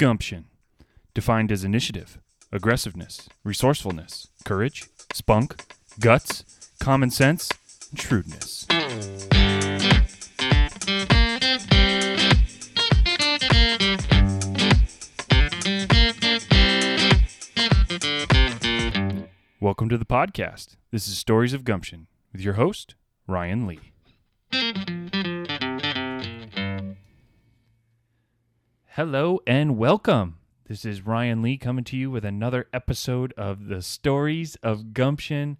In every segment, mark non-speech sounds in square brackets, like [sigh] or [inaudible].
Gumption, defined as initiative, aggressiveness, resourcefulness, courage, spunk, guts, common sense, and shrewdness. Welcome to the podcast. This is Stories of Gumption with your host, Ryan Lee. Hello and welcome. This is Ryan Lee coming to you with another episode of the Stories of Gumption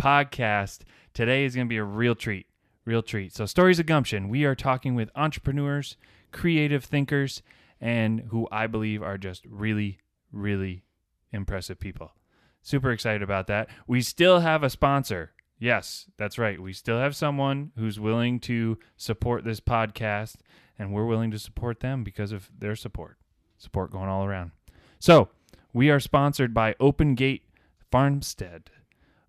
podcast. Today is going to be a real treat. Real treat. So, Stories of Gumption, we are talking with entrepreneurs, creative thinkers, and who I believe are just really, really impressive people. Super excited about that. We still have a sponsor. Yes, that's right. We still have someone who's willing to support this podcast, and we're willing to support them because of their support. Support going all around. So, we are sponsored by Open Gate Farmstead.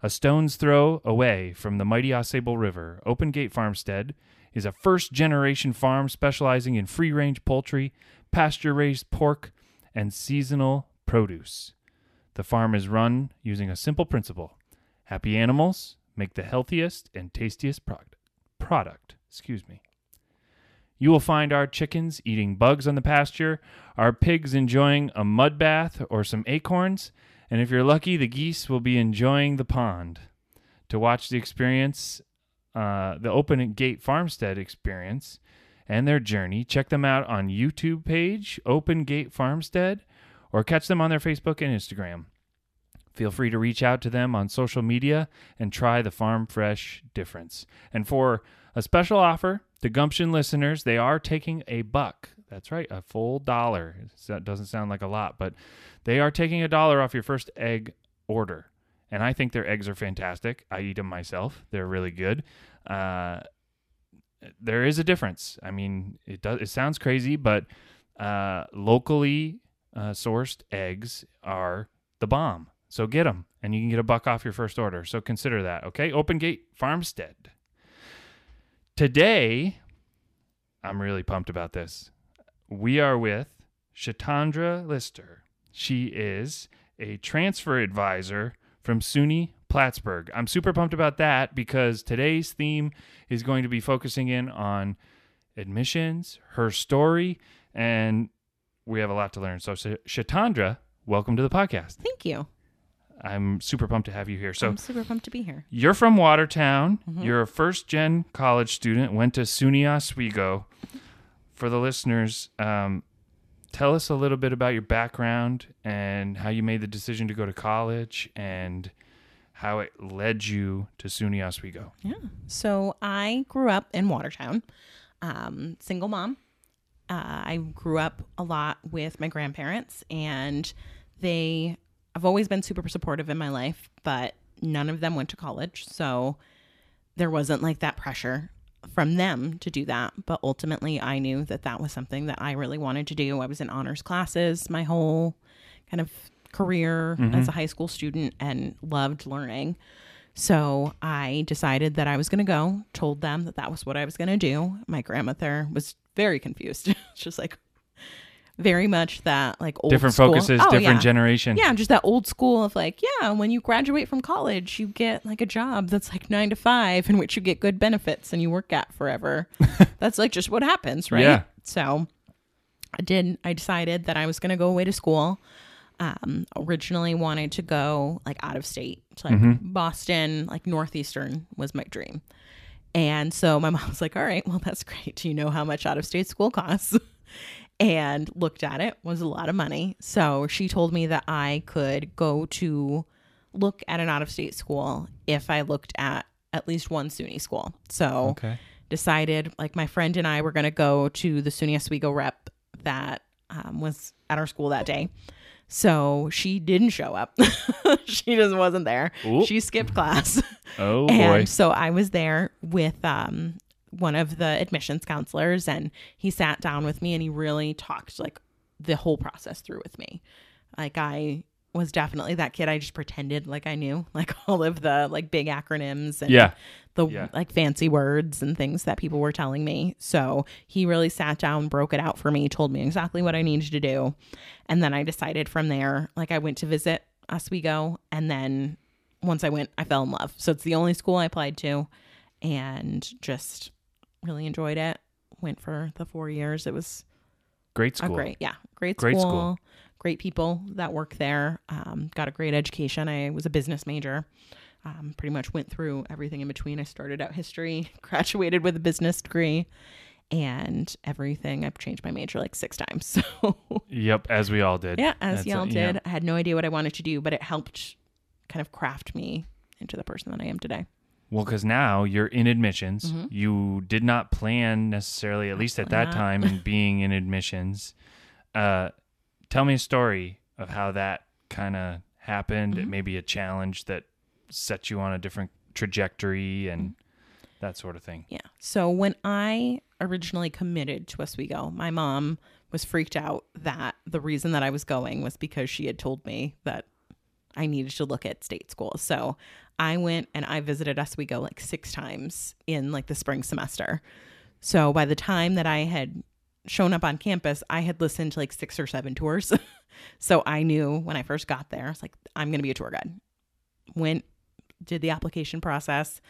A stone's throw away from the mighty Ausable River, Open Gate Farmstead is a first generation farm specializing in free range poultry, pasture raised pork, and seasonal produce. The farm is run using a simple principle happy animals make the healthiest and tastiest product. product excuse me. You will find our chickens eating bugs on the pasture, our pigs enjoying a mud bath or some acorns, and if you're lucky, the geese will be enjoying the pond. To watch the experience, uh, the Open Gate Farmstead experience, and their journey, check them out on YouTube page Open Gate Farmstead, or catch them on their Facebook and Instagram. Feel free to reach out to them on social media and try the Farm Fresh difference. And for a special offer to Gumption listeners, they are taking a buck. That's right, a full dollar. That doesn't sound like a lot, but they are taking a dollar off your first egg order. And I think their eggs are fantastic. I eat them myself. They're really good. Uh, there is a difference. I mean, it does. It sounds crazy, but uh, locally uh, sourced eggs are the bomb. So get them, and you can get a buck off your first order. So consider that. Okay, Open Gate Farmstead. Today, I'm really pumped about this. We are with Shatandra Lister. She is a transfer advisor from SUNY Plattsburgh. I'm super pumped about that because today's theme is going to be focusing in on admissions, her story, and we have a lot to learn. So, Shatandra, welcome to the podcast. Thank you. I'm super pumped to have you here. So, I'm super pumped to be here. you're from Watertown. You're a first gen college student, went to SUNY Oswego. For the listeners, um, tell us a little bit about your background and how you made the decision to go to college and how it led you to SUNY Oswego. Yeah. So I grew up in Watertown, um, single mom. Uh, I grew up a lot with my grandparents, and they, I've always been super supportive in my life, but none of them went to college. So there wasn't like that pressure from them to do that. But ultimately, I knew that that was something that I really wanted to do. I was in honors classes my whole kind of career mm-hmm. as a high school student and loved learning. So I decided that I was going to go, told them that that was what I was going to do. My grandmother was very confused. [laughs] Just like very much that like old different school- focuses, Oh, different yeah. generation. Yeah, just that old school of like, yeah, when you graduate from college, you get like a job that's like nine to five in which you get good benefits and you work at forever. [laughs] that's like just what happens, right? Yeah. So I did, I decided that I was going to go away to school. Um, originally wanted to go like out of state, to, like Boston, like Northeastern was my dream. And so my [laughs] mom was like, all right, well, that's great. Do you know how much out of state school costs? And looked at it was a lot of money so she told me that i could go to look at an out-of-state school if i looked at at least one suny school so Okay. decided like my friend and i were going to go to the suny oswego rep that um, was at our school that day so she didn't show up [laughs] she just wasn't there Oop. she skipped class Oh [laughs] boy. and so I was there with um, one of the admissions counselors, and he sat down with me and he really talked like the whole process through with me. Like I was definitely that kid. I just pretended like I knew [laughs] like all of the like big acronyms and Yeah. the Yeah. like fancy words and things that people were telling me. So he really sat down, broke it out for me, told me exactly what I needed to do. And then I decided from there, like I went to visit Oswego and then once I went, I fell in love. So it's the only school I applied to and just really enjoyed it. Went for the four years. It was Great school. great, yeah, great, Great school, school. Great people that work there. Um, got a great education. I was a business major. Um, pretty much went through everything in between. I started out history, [laughs] graduated with a business degree, and everything. I've changed my major like six times. [laughs] So Yep, as we all did. yeah, as That's y'all a- did. yeah. I had no idea what I wanted to do, but it helped kind of craft me into the person that I am today. Well, because now you're in admissions. Mhm. You did not plan necessarily, at least at that Absolutely time, in [laughs] being in admissions. Uh, tell me a story of how that kind of happened. Mhm. Maybe a challenge that set you on a different trajectory and Mm-hmm. that sort of thing. Yeah. So when I originally committed to Oswego, my mom was freaked out that the reason that I was going was because she had told me that I needed to look at state schools. So I went and I visited Oswego like six times in like the spring semester. So by the time that I had shown up on campus, I had listened to like six or seven tours. [laughs] so I knew when I first got there, I was like, I'm going to be a tour guide. Went, did the application process,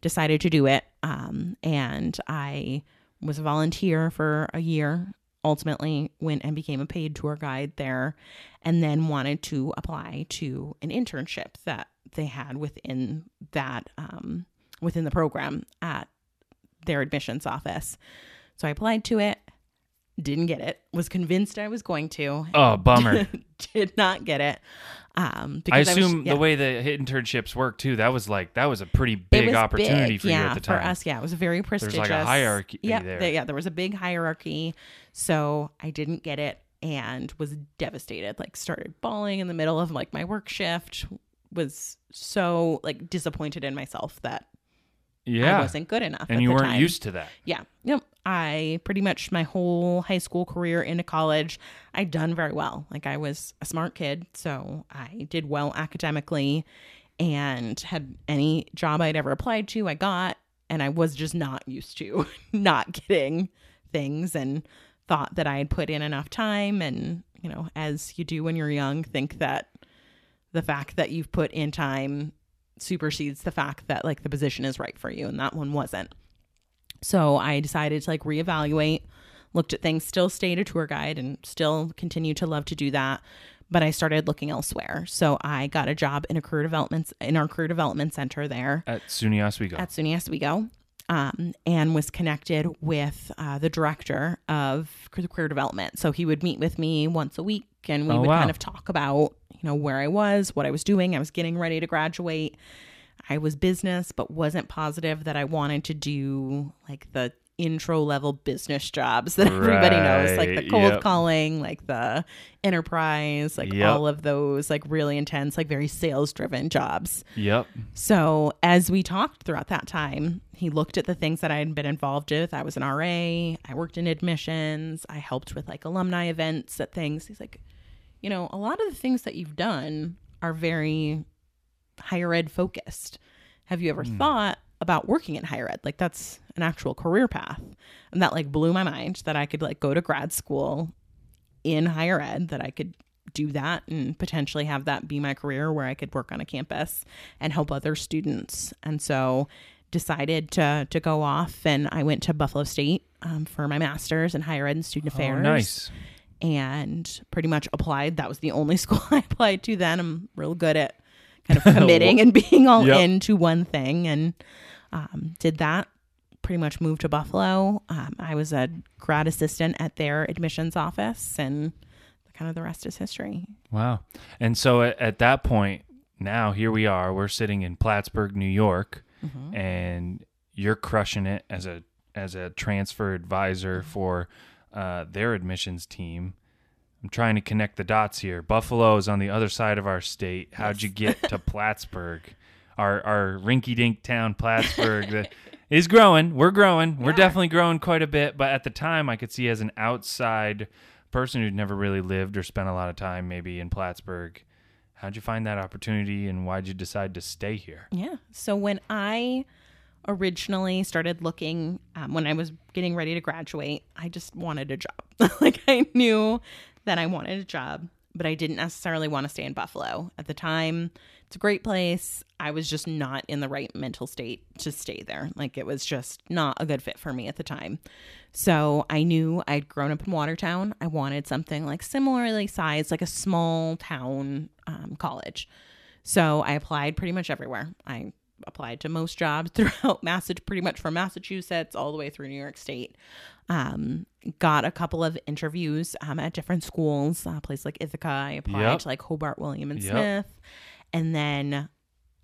decided to do it. Um, and I was a volunteer for a year. Ultimately, went and became a paid tour guide there, and then wanted to apply to an internship that they had within that um, within the program at their admissions office. So I applied to it, didn't get it. Was convinced I was going to. Oh, [laughs] bummer. did not get it. Um, I because was- assume yeah. the way the internships work too, that was like that was a pretty big opportunity big, for yeah, you at the time. For us, yeah, it was very prestigious. like a hierarchy yeah, there. yeah, there was a big hierarchy. So I didn't get it and was devastated. Like started bawling in the middle of like my work shift. Was so like disappointed in myself that I yeah. wasn't good enough. And you weren't time. used to that. Yeah. Yep. I pretty much my whole high school career into college, I'd done very well. Like I was a smart kid, so I did well academically and had any job I'd ever applied to, I got, and I was just not used to [laughs] not getting things and thought that I had put in enough time and, you know, as you do when you're young, think that the fact that you've put in time supersedes the fact that like the position is right for you and that one wasn't. So I decided to like reevaluate, looked at things, still stayed a tour guide and still continue to love to do that. But I started looking elsewhere. So I got a job in a career development in our career development center there At SUNY Oswego. at SUNY Oswego, um, and was connected with uh, the director of career development. So he would meet with me once a week, and we Oh, would wow. kind of talk about you know where I was, what I was doing. I was getting ready to graduate. I was business, but wasn't positive that I wanted to do like the intro level business jobs that [laughs] everybody knows, like the cold yep. calling, like the enterprise, like Yep. all of those like really intense, like very sales driven jobs. Yep. So as we talked throughout that time, he looked at the things that I had been involved with. I was an RA. I worked in admissions. I helped with like alumni events at things. He's like, you know, a lot of the things that you've done are very higher ed focused. Have you ever thought about working in higher ed? Like that's an actual career path. And that like blew my mind that I could like go to grad school in higher ed, that I could do that and potentially have that be my career where I could work on a campus and help other students. And so decided to to go off and I went to Buffalo State um, for my master's in higher ed and student affairs Oh, nice. And pretty much applied. That was the only [laughs] school I applied to then. I'm real good at kind of [laughs] committing and being all Yep. into one thing and um, did that. Pretty much moved to Buffalo. Um, I was a grad assistant at their admissions office, and kind of the rest is history. Wow. And so at, at that point, now here we are. We're sitting in Plattsburgh, New York, Mm-hmm. and you're crushing it as a as a transfer advisor Mm-hmm. for uh, their admissions team. I'm trying to connect the dots here. Buffalo is on the other side of our state. How'd you get to [laughs] Plattsburgh? Our our rinky dink town, Plattsburgh, that [laughs] is growing. We're growing. We're Yeah. definitely growing quite a bit. But at the time, I could see as an outside person who'd never really lived or spent a lot of time maybe in Plattsburgh, how'd you find that opportunity and why'd you decide to stay here? Yeah. So when I originally started looking, um, when I was getting ready to graduate, I just wanted a job. [laughs] like I knew that I wanted a job, but I didn't necessarily want to stay in Buffalo at the time. It's a great place. I was just not in the right mental state to stay there. Like it was just not a good fit for me at the time. So I knew I'd grown up in Watertown. I wanted something like similarly sized, like a small town um, college. So I applied pretty much everywhere. I applied to most jobs [laughs] throughout Massage, pretty much from Massachusetts all the way through New York State. Um, got a couple of interviews um, at different schools, a place like Ithaca. I applied Yep. to like Hobart, William and Yep. Smith, and then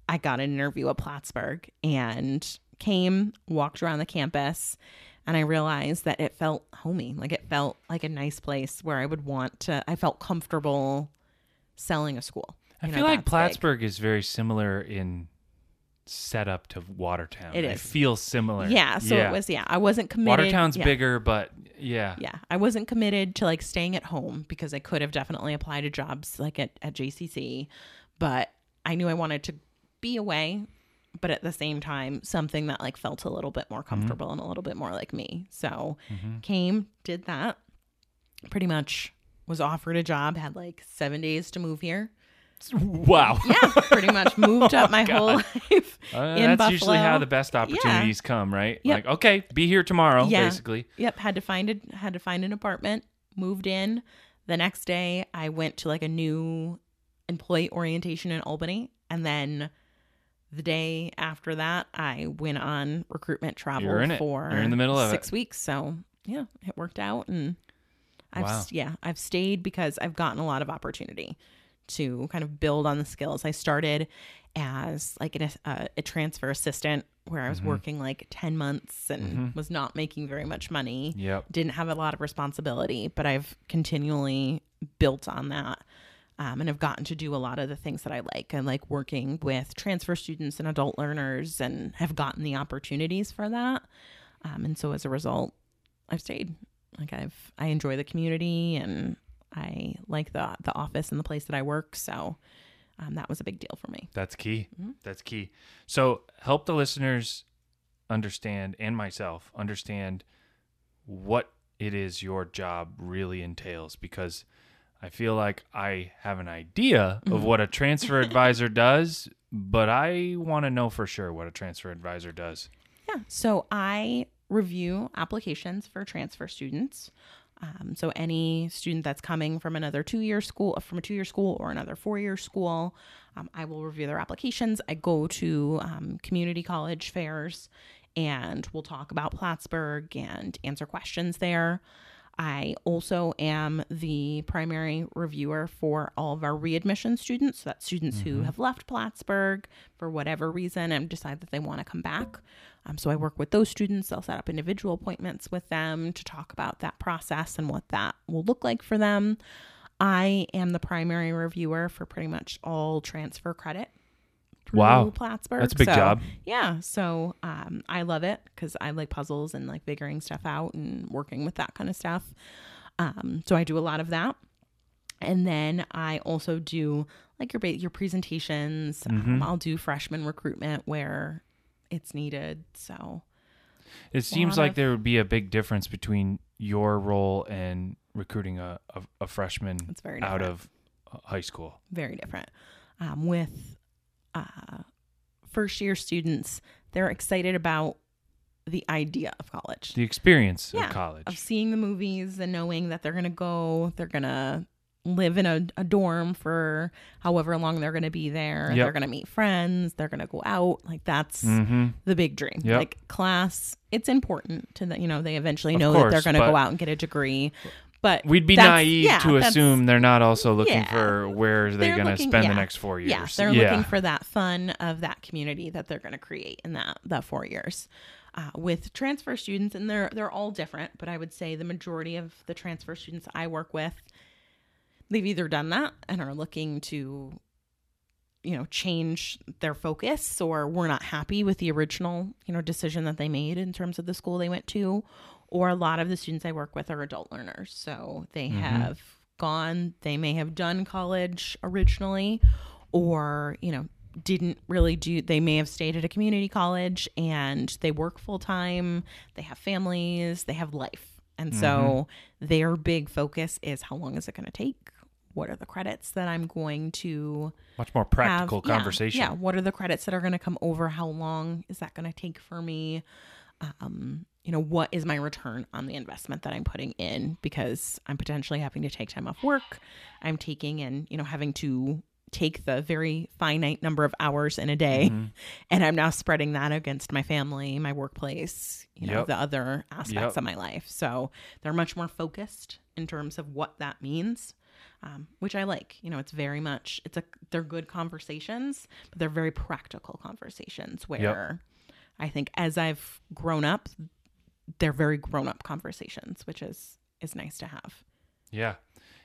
I got an interview at Plattsburgh and came, walked around the campus, and I realized that it felt homey. Like it felt like a nice place where I would want to. I felt comfortable selling a school. I know, feel like that's big. Plattsburgh is very similar in setup to Watertown. It It is. feels similar. Yeah, so it was yeah. I wasn't committed. Watertown's yeah. bigger, but yeah. Yeah, I wasn't committed to like staying at home because I could have definitely applied to jobs like at, at JCC, but I knew I wanted to be away, but at the same time, something that like felt a little bit more mm-hmm. comfortable and a little bit more like me. So mm-hmm. came, did that, pretty much was offered a job, had like seven days to move here. Wow. Yeah, pretty much [laughs] moved up my whole life. Uh, in that's usually how the best opportunities come, right? Yep. Like, okay, be here tomorrow, Yeah. basically. Yep, had to find it. Had to find an apartment. Moved in. The next day, I went to like a new employee orientation in Albany, and then the day after that, I went on recruitment travel You're in it. for You're in the middle of six weeks. So yeah, it worked out, and I've Wow. yeah I've stayed because I've gotten a lot of opportunity to kind of build on the skills. I started as like an, uh, a transfer assistant where I was Mm-hmm. working like 10 months and was not making very much money. Yep. Didn't have a lot of responsibility, but I've continually built on that. Um, and have gotten to do a lot of the things that I like. I like working with transfer students and adult learners and have gotten the opportunities for that. Um, and so as a result, I've stayed. Like I've I enjoy the community and I like the the office and the place that I work. So um, that was a big deal for me. That's key. Mm-hmm. That's key. So help the listeners understand and myself understand what it is your job really entails because I feel like I have an idea of Mm-hmm. what a transfer [laughs] advisor does, but I want to know for sure what a transfer advisor does. Yeah. So I review applications for transfer students. Um, so any student that's coming from another two-year school, from a two-year school or another four-year school, um, I will review their applications. I go to um, community college fairs, and we'll talk about Plattsburgh and answer questions there. I also am the primary reviewer for all of our readmission students. So that's students who have left Plattsburgh for whatever reason and decide that they want to come back. Um, so I work with those students. I'll set up individual appointments with them to talk about that process and what that will look like for them. I am the primary reviewer for pretty much all transfer credit. Through Wow. Plattsburgh. That's a big So, job. Yeah, so um, I love it because I like puzzles and like figuring stuff out and working with that kind of stuff. Um, so I do a lot of that, and then I also do like your your presentations. Mm-hmm. Um, I'll do freshman recruitment where it's needed. So It seems like of- there would be a big difference between your role and recruiting a, a, a freshman out of uh, high school. very different. Um, with uh, first year students, they're excited about the idea of college. The experience Yeah, of college. of seeing the movies and knowing that they're gonna go, they're gonna live in a, a dorm for however long they're gonna be there. Yep. They're gonna meet friends. They're gonna go out. Like that's mm-hmm. the big dream. Yep. Like class, it's important to that. You know, they eventually know that they're gonna go out and get a degree. But We'd be naive yeah, to assume they're not also looking Yeah. for where they're, They're going to spend the next four years. Yeah, they're looking for that fun of that community that they're going to create in that that four years. Uh, with transfer students, and they're they're all different, but I would say the majority of the transfer students I work with, they've either done that and are looking to, you know, change their focus, or we're not happy with the original, you know, decision that they made in terms of the school they went to, or a lot of the students I work with are adult learners, so they have gone. They may have done college originally, or, you know, didn't really do they may have stayed at a community college and they work full time they have families they have life. And so their big focus is how long is it going to take? What are the credits that i'm going to Much more have? Practical yeah, conversation. yeah. What are the credits that are going to come over? How long is that going to take for me? Um you know what is my return on the investment that i'm putting in because i'm potentially having to take time off work i'm taking and you know having to take the very finite number of hours in a day Mm-hmm. [laughs] and i'm now spreading that against my family my workplace you know Yep. the other aspects Yep. of my life so they're much more focused in terms of what that means um, which i like you know it's very much it's a they're good conversations but they're very practical conversations where i think as i've grown up they're very grown up conversations which is is nice to have Yeah.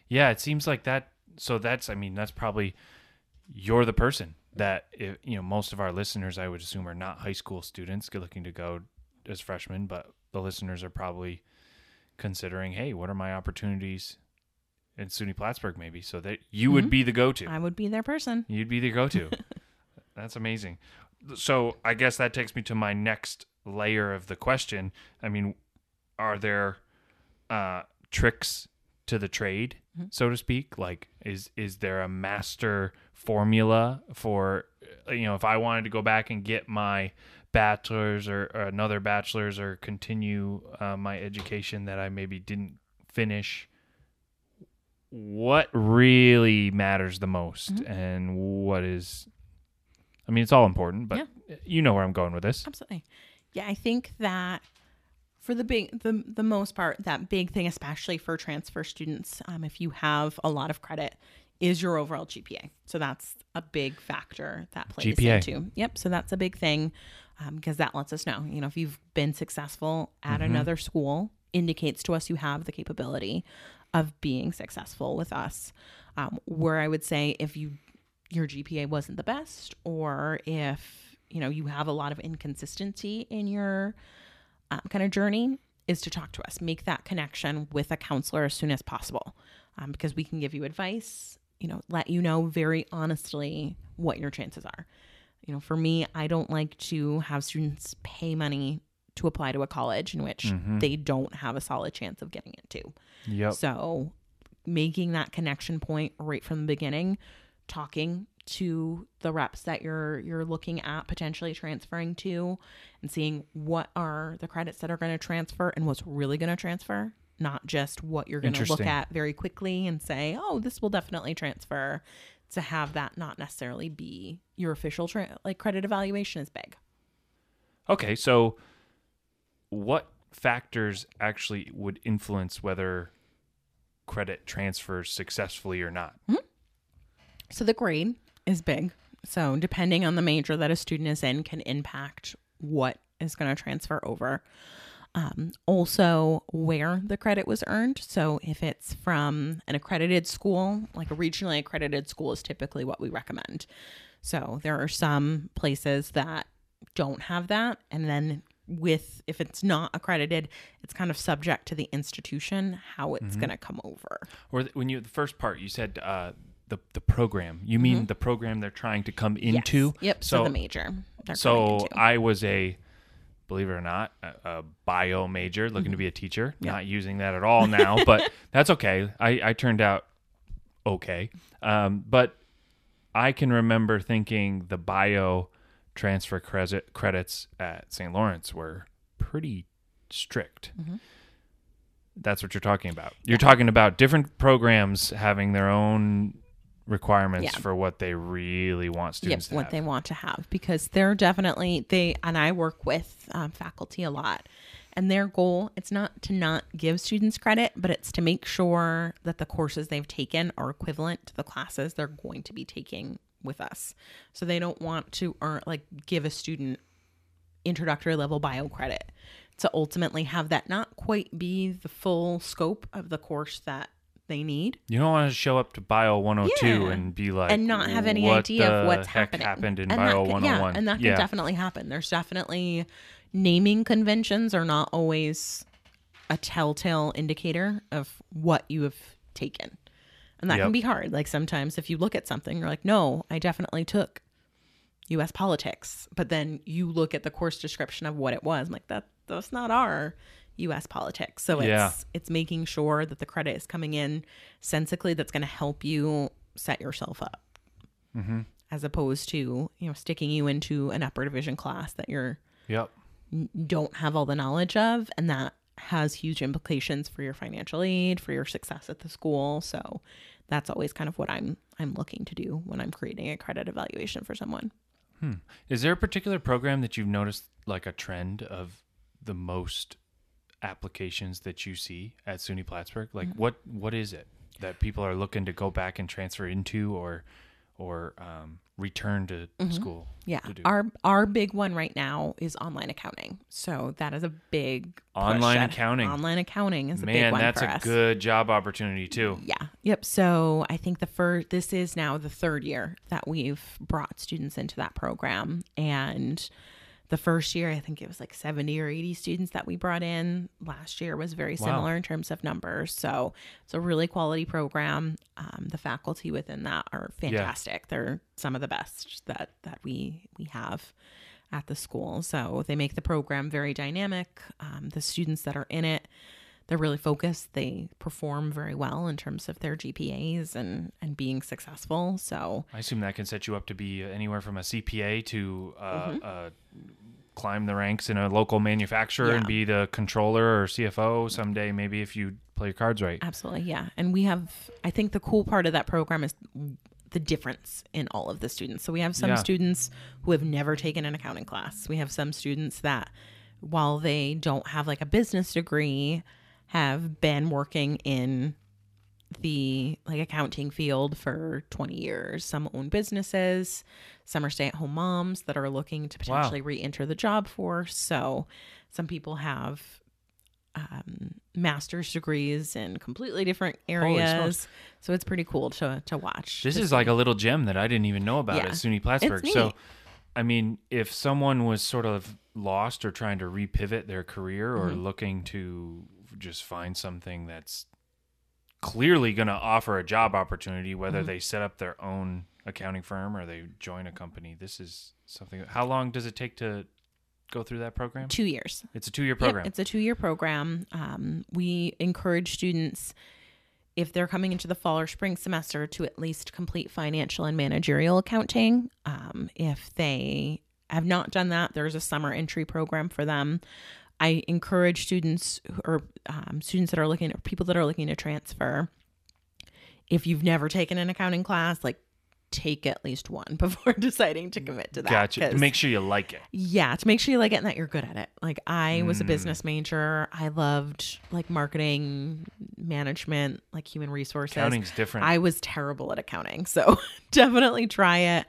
Yeah, it seems like that so that's I mean, that's probably you're the person that if, you know, most of our listeners I would assume are not high school students good looking to go as freshmen, but the listeners are probably considering, "Hey, what are my opportunities in SUNY Plattsburgh maybe?" So that you would mm-hmm. be the go-to. i would be their person You'd be the go-to. [laughs] That's amazing. So I guess that takes me to my next layer of the question. I mean, are there uh, tricks to the trade, so to speak? Like, is is there a master formula for uh, you know if I wanted to go back and get my bachelor's or, or another bachelor's or continue uh, my education that I maybe didn't finish? What really matters the most, and what is I mean, it's all important, but you know where I'm going with this. Absolutely. Yeah, I think that for the big the the most part, that big thing, especially for transfer students, um, if you have a lot of credit, is your overall GPA. So that's a big factor that plays GPA. into. Yep. So that's a big thing because that lets us know, you know, if you've been successful at another school, indicates to us you have the capability of being successful with us. Um, where I would say if you your GPA wasn't the best, or if you know you have a lot of inconsistency in your um, kind of journey, is to talk to us, make that connection with a counselor as soon as possible, um, because we can give you advice. You know, let you know very honestly what your chances are. You know, for me, I don't like to have students pay money to apply to a college in which they don't have a solid chance of getting into. Yep. So, making that connection point right from the beginning, talking to the reps that you're you're looking at potentially transferring to and seeing what are the credits that are going to transfer and what's really going to transfer, not just what you're going to look at very quickly and say, "Oh, this will definitely transfer." To have that not necessarily be your official tra- like credit evaluation is big. Okay, so what factors actually would influence whether credit transfers successfully or not? Mm-hmm. So the grade is big. So depending on the major that a student is in can impact what is going to transfer over. Um, also, where the credit was earned. So if it's from an accredited school, like a regionally accredited school is typically what we recommend. So there are some places that don't have that. And then with if it's not accredited, it's kind of subject to the institution how it's going to come over. Or th- when you the first part you said uh, the the program. You mean the program they're trying to come into? Mm-hmm. Yes. Yep. So, So the major. so. I was a believe it or not a, a bio major looking to Mm-hmm. be a teacher. Not using that at all now, [laughs] but that's okay. I I turned out okay. Um, but I can remember thinking the bio transfer credit credits at St. Lawrence were pretty strict. Mm-hmm. That's what you're talking about. You're talking about different programs having their own requirements Yeah. for what they really want students Yep, to what have. they want to have because they're definitely they and I work with um, faculty a lot, and their goal it's not to not give students credit, but it's to make sure that the courses they've taken are equivalent to the classes they're going to be taking with us. So they don't want to earn like give a student introductory level bio credit to ultimately have that not quite be the full scope of the course that they need. You don't want to show up to Bio 102 Yeah. and be like, and not have any idea of what's happening. happened in and Bio that can, 101. Yeah, oh and that can Yeah. definitely happen. There's definitely naming conventions are not always a telltale indicator of what you have taken. And that Yep. can be hard. Like sometimes if you look at something, you're like, no, I definitely took US politics. But then you look at the course description of what it was. I'm like, that that's not our US politics. So it's Yeah. it's making sure that the credit is coming in sensically that's gonna help you set yourself up. Mm-hmm. As opposed to, you know, sticking you into an upper division class that you're Yep. don't have all the knowledge of and that has huge implications for your financial aid for your success at the school so that's always kind of what i'm i'm looking to do when i'm creating a credit evaluation for someone Is there a particular program that you've noticed like a trend of the most applications that you see at SUNY Plattsburgh? Like Mm-hmm. what what is it that people are looking to go back and transfer into or or um, return to school? Mm-hmm. yeah to do? our our big one right now is online accounting so that is a big Online accounting. online accounting is a big Man, one that's for a us good job opportunity too. Yeah. Yep. So I think the first, this is now the third year that we've brought students into that program. And the first year, I think it was like 70 or 80 students that we brought in. Last year was very Wow. similar in terms of numbers. So it's a really quality program. Um, the faculty within that are fantastic. They're some of the best that, that we, we have at the school. So they make the program very dynamic. Um, the students that are in it, they're really focused. They perform very well in terms of their GPAs and and being successful. So I assume that can set you up to be anywhere from a CPA to uh, Mm-hmm. uh, climb the ranks in a local manufacturer and be the controller or CFO someday, maybe if you play your cards right. absolutely, yeah. And we have, I think, the cool part of that program is the difference in all of the students. So we have some Yeah. students who have never taken an accounting class. We have some students that, while they don't have like a business degree, have been working in the like accounting field for 20 years. Some own businesses, some are stay-at-home moms that are looking to Wow. potentially re-enter the job force. So some people have um, master's degrees in completely different areas. So it's pretty cool to to watch. This is like a little gem that I didn't even know about Yeah. at SUNY Plattsburgh. So. I mean, if someone was sort of lost or trying to repivot their career or Mm-hmm. looking to just find something that's clearly going to offer a job opportunity, Mm-hmm. whether they set up their own accounting firm or they join a company, this is something. How long does it take to go through that program? two years. It's a two year Yep, program. it's a two year program. Um, we encourage students, if they're coming into the fall or spring semester, to at least complete financial and managerial accounting. Um, if they have not done that, there's a summer entry program for them. I encourage students or um, students that are looking, or people that are looking to transfer. If you've never taken an accounting class, like take at least one [laughs] before [laughs] deciding to commit to that. gotcha. To make sure you like it. yeah, to make sure you like it and that you're good at it. Like I was a Mm. business major. I loved like marketing, management, like human resources. Accounting's different. I was terrible at accounting. So [laughs] definitely try it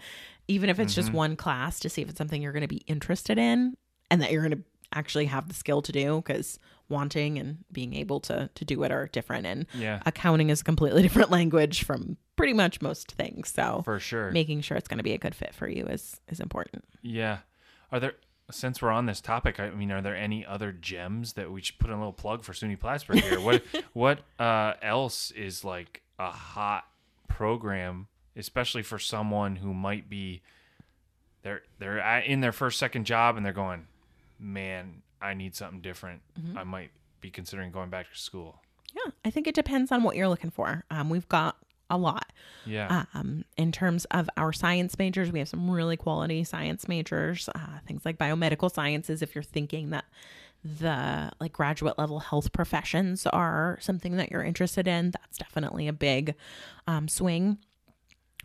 even if it's Mm-hmm. just one class to see if it's something you're going to be interested in and that you're going to actually have the skill to do because wanting and being able to to do it are different and yeah, accounting is a completely [laughs] different language from pretty much most things. So for sure. making sure it's going to be a good fit for you is is important. Yeah. Are there since we're on this topic, I mean, are there any other gems that we should put in a little plug for SUNY Plattsburgh here? what [laughs] what uh, else is like a hot program, especially for someone who might be they're they're in their first second job and they're going, man, I need something different. I might be considering going back to school. Yeah, I think it depends on what you're looking for. Um, we've got a lot. Yeah. Um, in terms of our science majors, we have some really quality science majors, uh, things like biomedical sciences. If you're thinking that the like graduate level health professions are something that you're interested in, that's definitely a big um, swing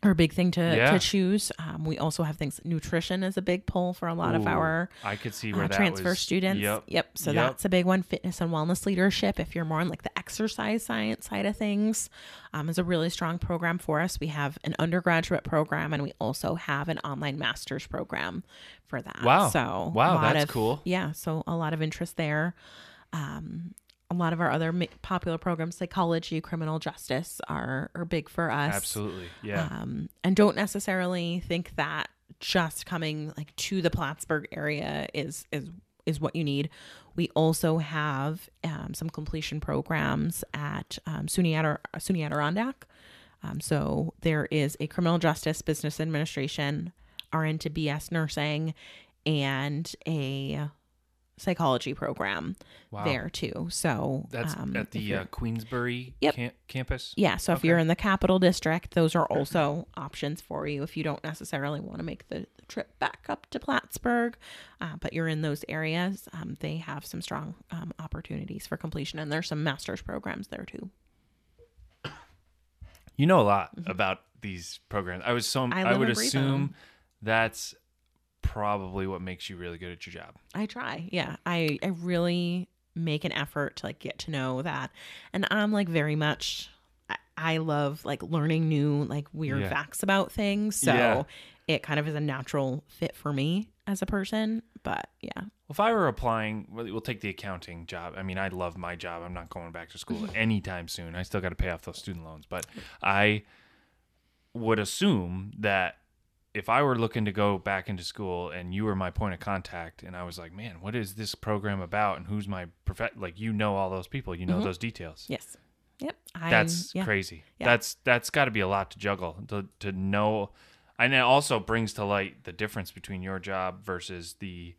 or a big thing to, Yeah. to choose. Um, we also have things. Nutrition is a big pull for a lot of our I could see where uh, that transfer was. students. Yep. yep. So Yep. that's a big one. Fitness and wellness leadership. If you're more on like the exercise science side of things, um, is a really strong program for us. We have an undergraduate program, and we also have an online master's program for that. Wow. So Wow, that's of- cool. Yeah. So a lot of interest there. Um, a lot of our other ma- popular programs, psychology, criminal justice, are are big for us Absolutely. Yeah. um, and don't necessarily think that just coming like to the Plattsburgh area is is is what you need. We also have um, some completion programs at um, SUNY, SUNY Adirondack. Um, so there is a criminal justice business administration, RN to BS nursing, and a psychology program Wow. there too. So That's um, at the uh, Queensbury Yep. cam- campus. yeah. So if you're in the capital district, those are also options for you if you don't necessarily want to make the, trip back up to Plattsburgh, uh, but you're in those areas. Um, they have some strong um, opportunities for completion, and there's some master's programs there too. You know a lot about these programs. I was so Mm-hmm. I I, would assume them. that's probably what makes you really good at your job. I try. Yeah. I, I really make an effort to like get to know that. And I'm like very much I, I love like learning new like weird Yeah. facts about things. So Yeah. it kind of is a natural fit for me as a person. But yeah. If I were applying, well, we'll take the accounting job. I mean, I love my job. I'm not going back to school [laughs] anytime soon. I still got to pay off those student loans, but I would assume that if I were looking to go back into school and you were my point of contact and I was like, "Man, what is this program about and who's my prof like you know all those people, you know those details." Yes. Yep. I, That's yeah. crazy. Yeah. That's that's got to be a lot to juggle to to know, and it also brings to light the difference between your job versus the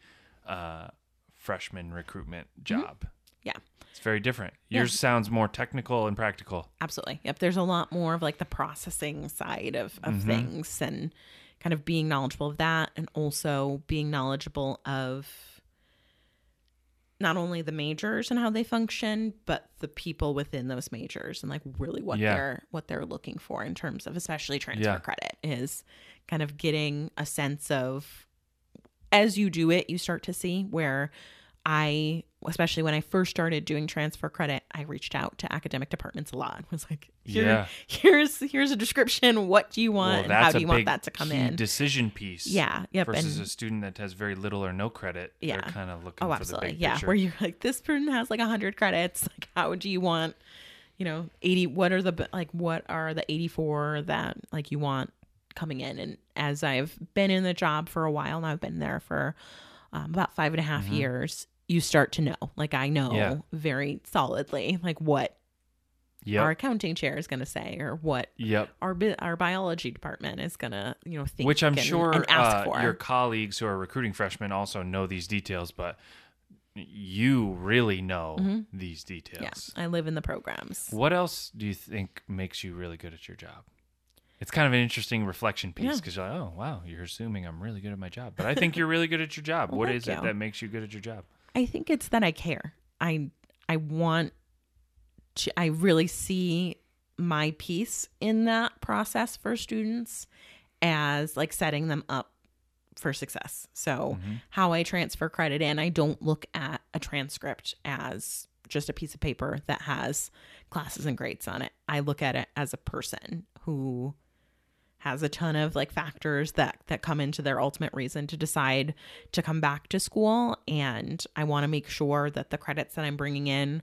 uh, freshman recruitment job. Yeah. It's very different. Mm-hmm. Yeah. Yours sounds more technical and practical. Absolutely. Yep. There's a lot more of like the processing side of, of things and kind of being knowledgeable of that and also being knowledgeable of not only the majors and how they function, but the people within those majors and like really what Yeah. they're what they're looking for in terms of especially transfer Yeah. credit is kind of getting a sense of as you do it, you start to see where I, especially when I first started doing transfer credit, I reached out to academic departments a lot. [laughs] And was like, Here, Yeah. here's here's a description. What do you want? and how do you want that to come in? Decision piece. Yeah. Yep. Versus and a student that has very little or no credit. Yeah. They're kind of looking oh, for the absolutely. big Yeah. picture. Where you're like, this person has like hundred credits. [laughs] Like, how do you want? You know, eighty. What are the like? What are the eighty four that like you want coming in? And as I've been in the job for a while, and I've been there for um, about five and a half years. You start to know, like I know. Yeah. very solidly, like what Yep. our accounting chair is going to say, or what Yep. our bi- our biology department is going to, you know, think. Which I'm and, sure and ask uh, your colleagues who are recruiting freshmen also know these details, but you really know these Mm-hmm. yeah, details. I live in the programs. What else do you think makes you really good at your job? It's kind of an interesting reflection piece Yeah. because you're like, oh, wow, you're assuming I'm really good at my job. But I think you're really good at your job. [laughs] Well, what is it that makes you good at your job? I think it's that I care. I I want to, I really see my piece in that process for students as like setting them up for success. So mm-hmm. how I transfer credit in, I don't look at a transcript as just a piece of paper that has classes and grades on it. I look at it as a person who has a ton of like factors that that come into their ultimate reason to decide to come back to school and I want to make sure that the credits that I'm bringing in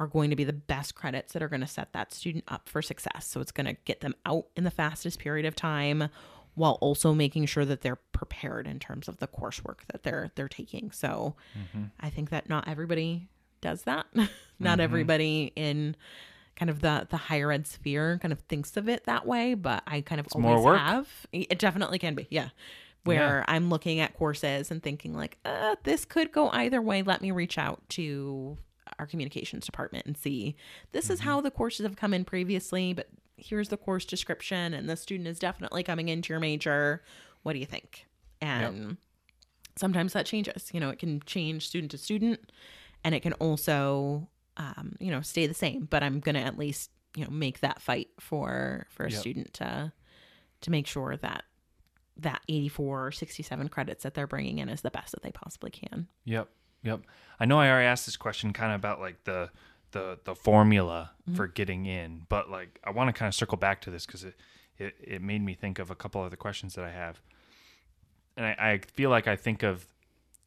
are going to be the best credits that are going to set that student up for success. So it's going to get them out in the fastest period of time while also making sure that they're prepared in terms of the coursework that they're they're taking. So mm-hmm. I think that not everybody does that. [laughs] not mm-hmm. everybody in kind of the the higher ed sphere kind of thinks of it that way, but I kind of more always have. It definitely can be, yeah. Where I'm looking at courses and thinking like, uh, this could go either way. Let me reach out to our communications department and see this is how the courses have come in previously, but here's the course description and the student is definitely coming into your major. What do you think? And sometimes that changes. You know, it can change student to student and it can also um, you know, stay the same, but I'm gonna at least, you know, make that fight for for a Yep. student to to make sure that that 84 or 67 credits that they're bringing in is the best that they possibly can. Yep. Yep. I know I already asked this question kind of about like the the the formula for getting in, but like I want to kind of circle back to this because it, it it made me think of a couple other questions that I have, and I, I feel like I think of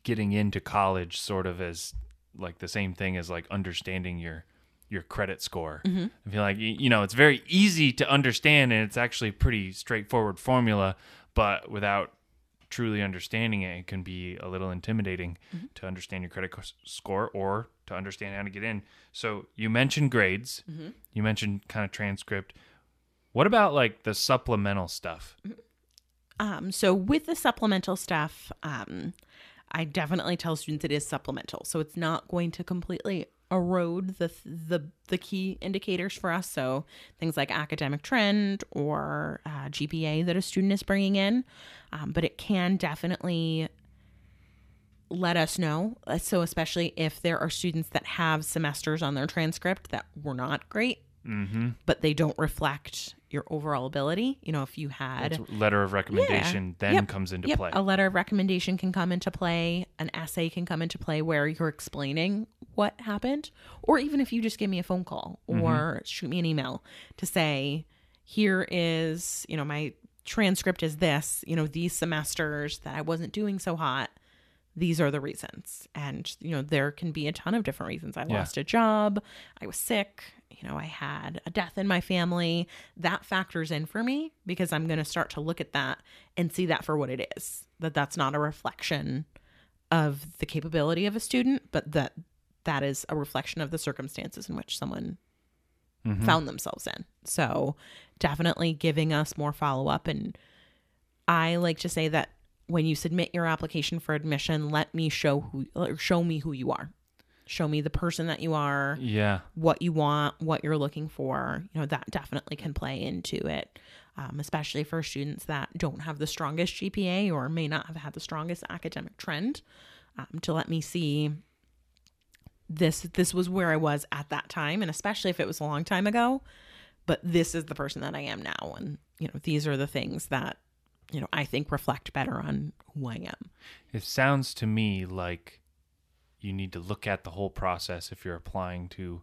getting into college sort of as like the same thing as like understanding your your credit score. I feel like you know it's very easy to understand and it's actually pretty straightforward formula, but without truly understanding it, it can be a little intimidating to understand your credit co- score or to understand how to get in. So you mentioned grades, you mentioned kind of transcript. What about like the supplemental stuff? Um, so with the supplemental stuff, um, I definitely tell students it is supplemental. So it's not going to completely erode the the the key indicators for us. So things like academic trend or uh, GPA that a student is bringing in, um, but it can definitely let us know. Uh, So especially if there are students that have semesters on their transcript that were not great, Mm-hmm. but they don't reflect your overall ability. You know, if you had Letter of recommendation then Yep. comes into Yep. play. A letter of recommendation can come into play. An essay can come into play where you're explaining what happened. Or even if you just give me a phone call or shoot me an email to say, here is, you know, my transcript is this, you know, these semesters that I wasn't doing so hot. These are the reasons. And, you know, there can be a ton of different reasons. I Yeah. lost a job. I was sick. You know, I had a death in my family. That factors in for me because I'm going to start to look at that and see that for what it is. That that's not a reflection of the capability of a student, but that that is a reflection of the circumstances in which someone Mhm. found themselves in. So, definitely giving us more follow up and I like to say that when you submit your application for admission, let me show who or show me who you are. Show me the person that you are Yeah. what you want, what you're looking for, you know, that definitely can play into it, um, especially for students that don't have the strongest GPA or may not have had the strongest academic trend. Um, to let me see this this was where I was at that time, and especially if it was a long time ago, but this is the person that I am now, and you know, these are the things that you know I think reflect better on who I am. It sounds to me like you need to look at the whole process if you're applying to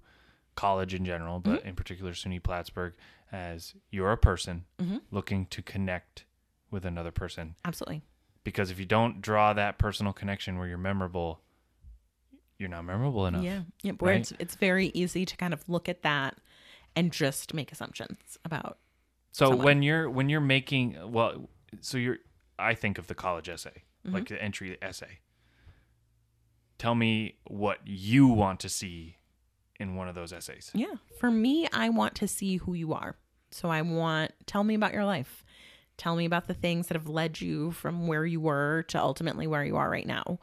college in general, but in particular SUNY Plattsburgh, as you're a person Mhm. looking to connect with another person. Absolutely. Because if you don't draw that personal connection where you're memorable, you're not memorable enough. Yeah. Yeah. Where right? it's it's very easy to kind of look at that and just make assumptions about So someone. when you're when you're making well, so you're I think of the college essay, Mm-hmm. like the entry essay. Tell me what you want to see in one of those essays. Yeah. For me, I want to see who you are. So I want tell me about your life. Tell me about the things that have led you from where you were to ultimately where you are right now.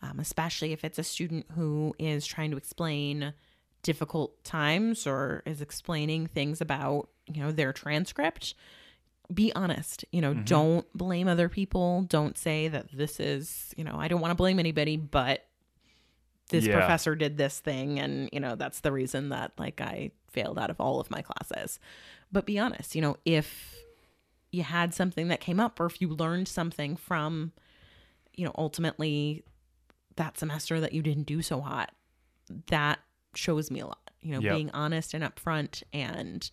Um, especially if it's a student who is trying to explain difficult times or is explaining things about, you know, their transcript. Be honest. You know, don't blame other people. Don't say that this is, you know, I don't want to blame anybody, but this Yeah. professor did this thing and you know that's the reason that like i failed out of all of my classes but be honest you know if you had something that came up or if you learned something from you know ultimately that semester that you didn't do so hot that shows me a lot you know Yep. being honest and upfront and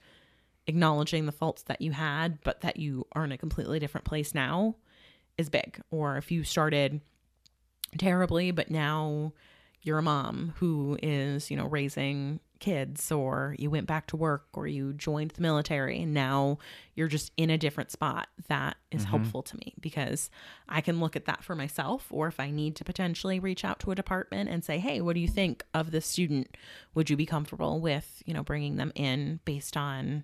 acknowledging the faults that you had but that you are in a completely different place now is big or if you started terribly but now you're a mom who is you know raising kids or you went back to work or you joined the military and now you're just in a different spot that is mm-hmm. helpful to me because i can look at that for myself or if i need to potentially reach out to a department and say hey what do you think of this student? Would you be comfortable with you know bringing them in based on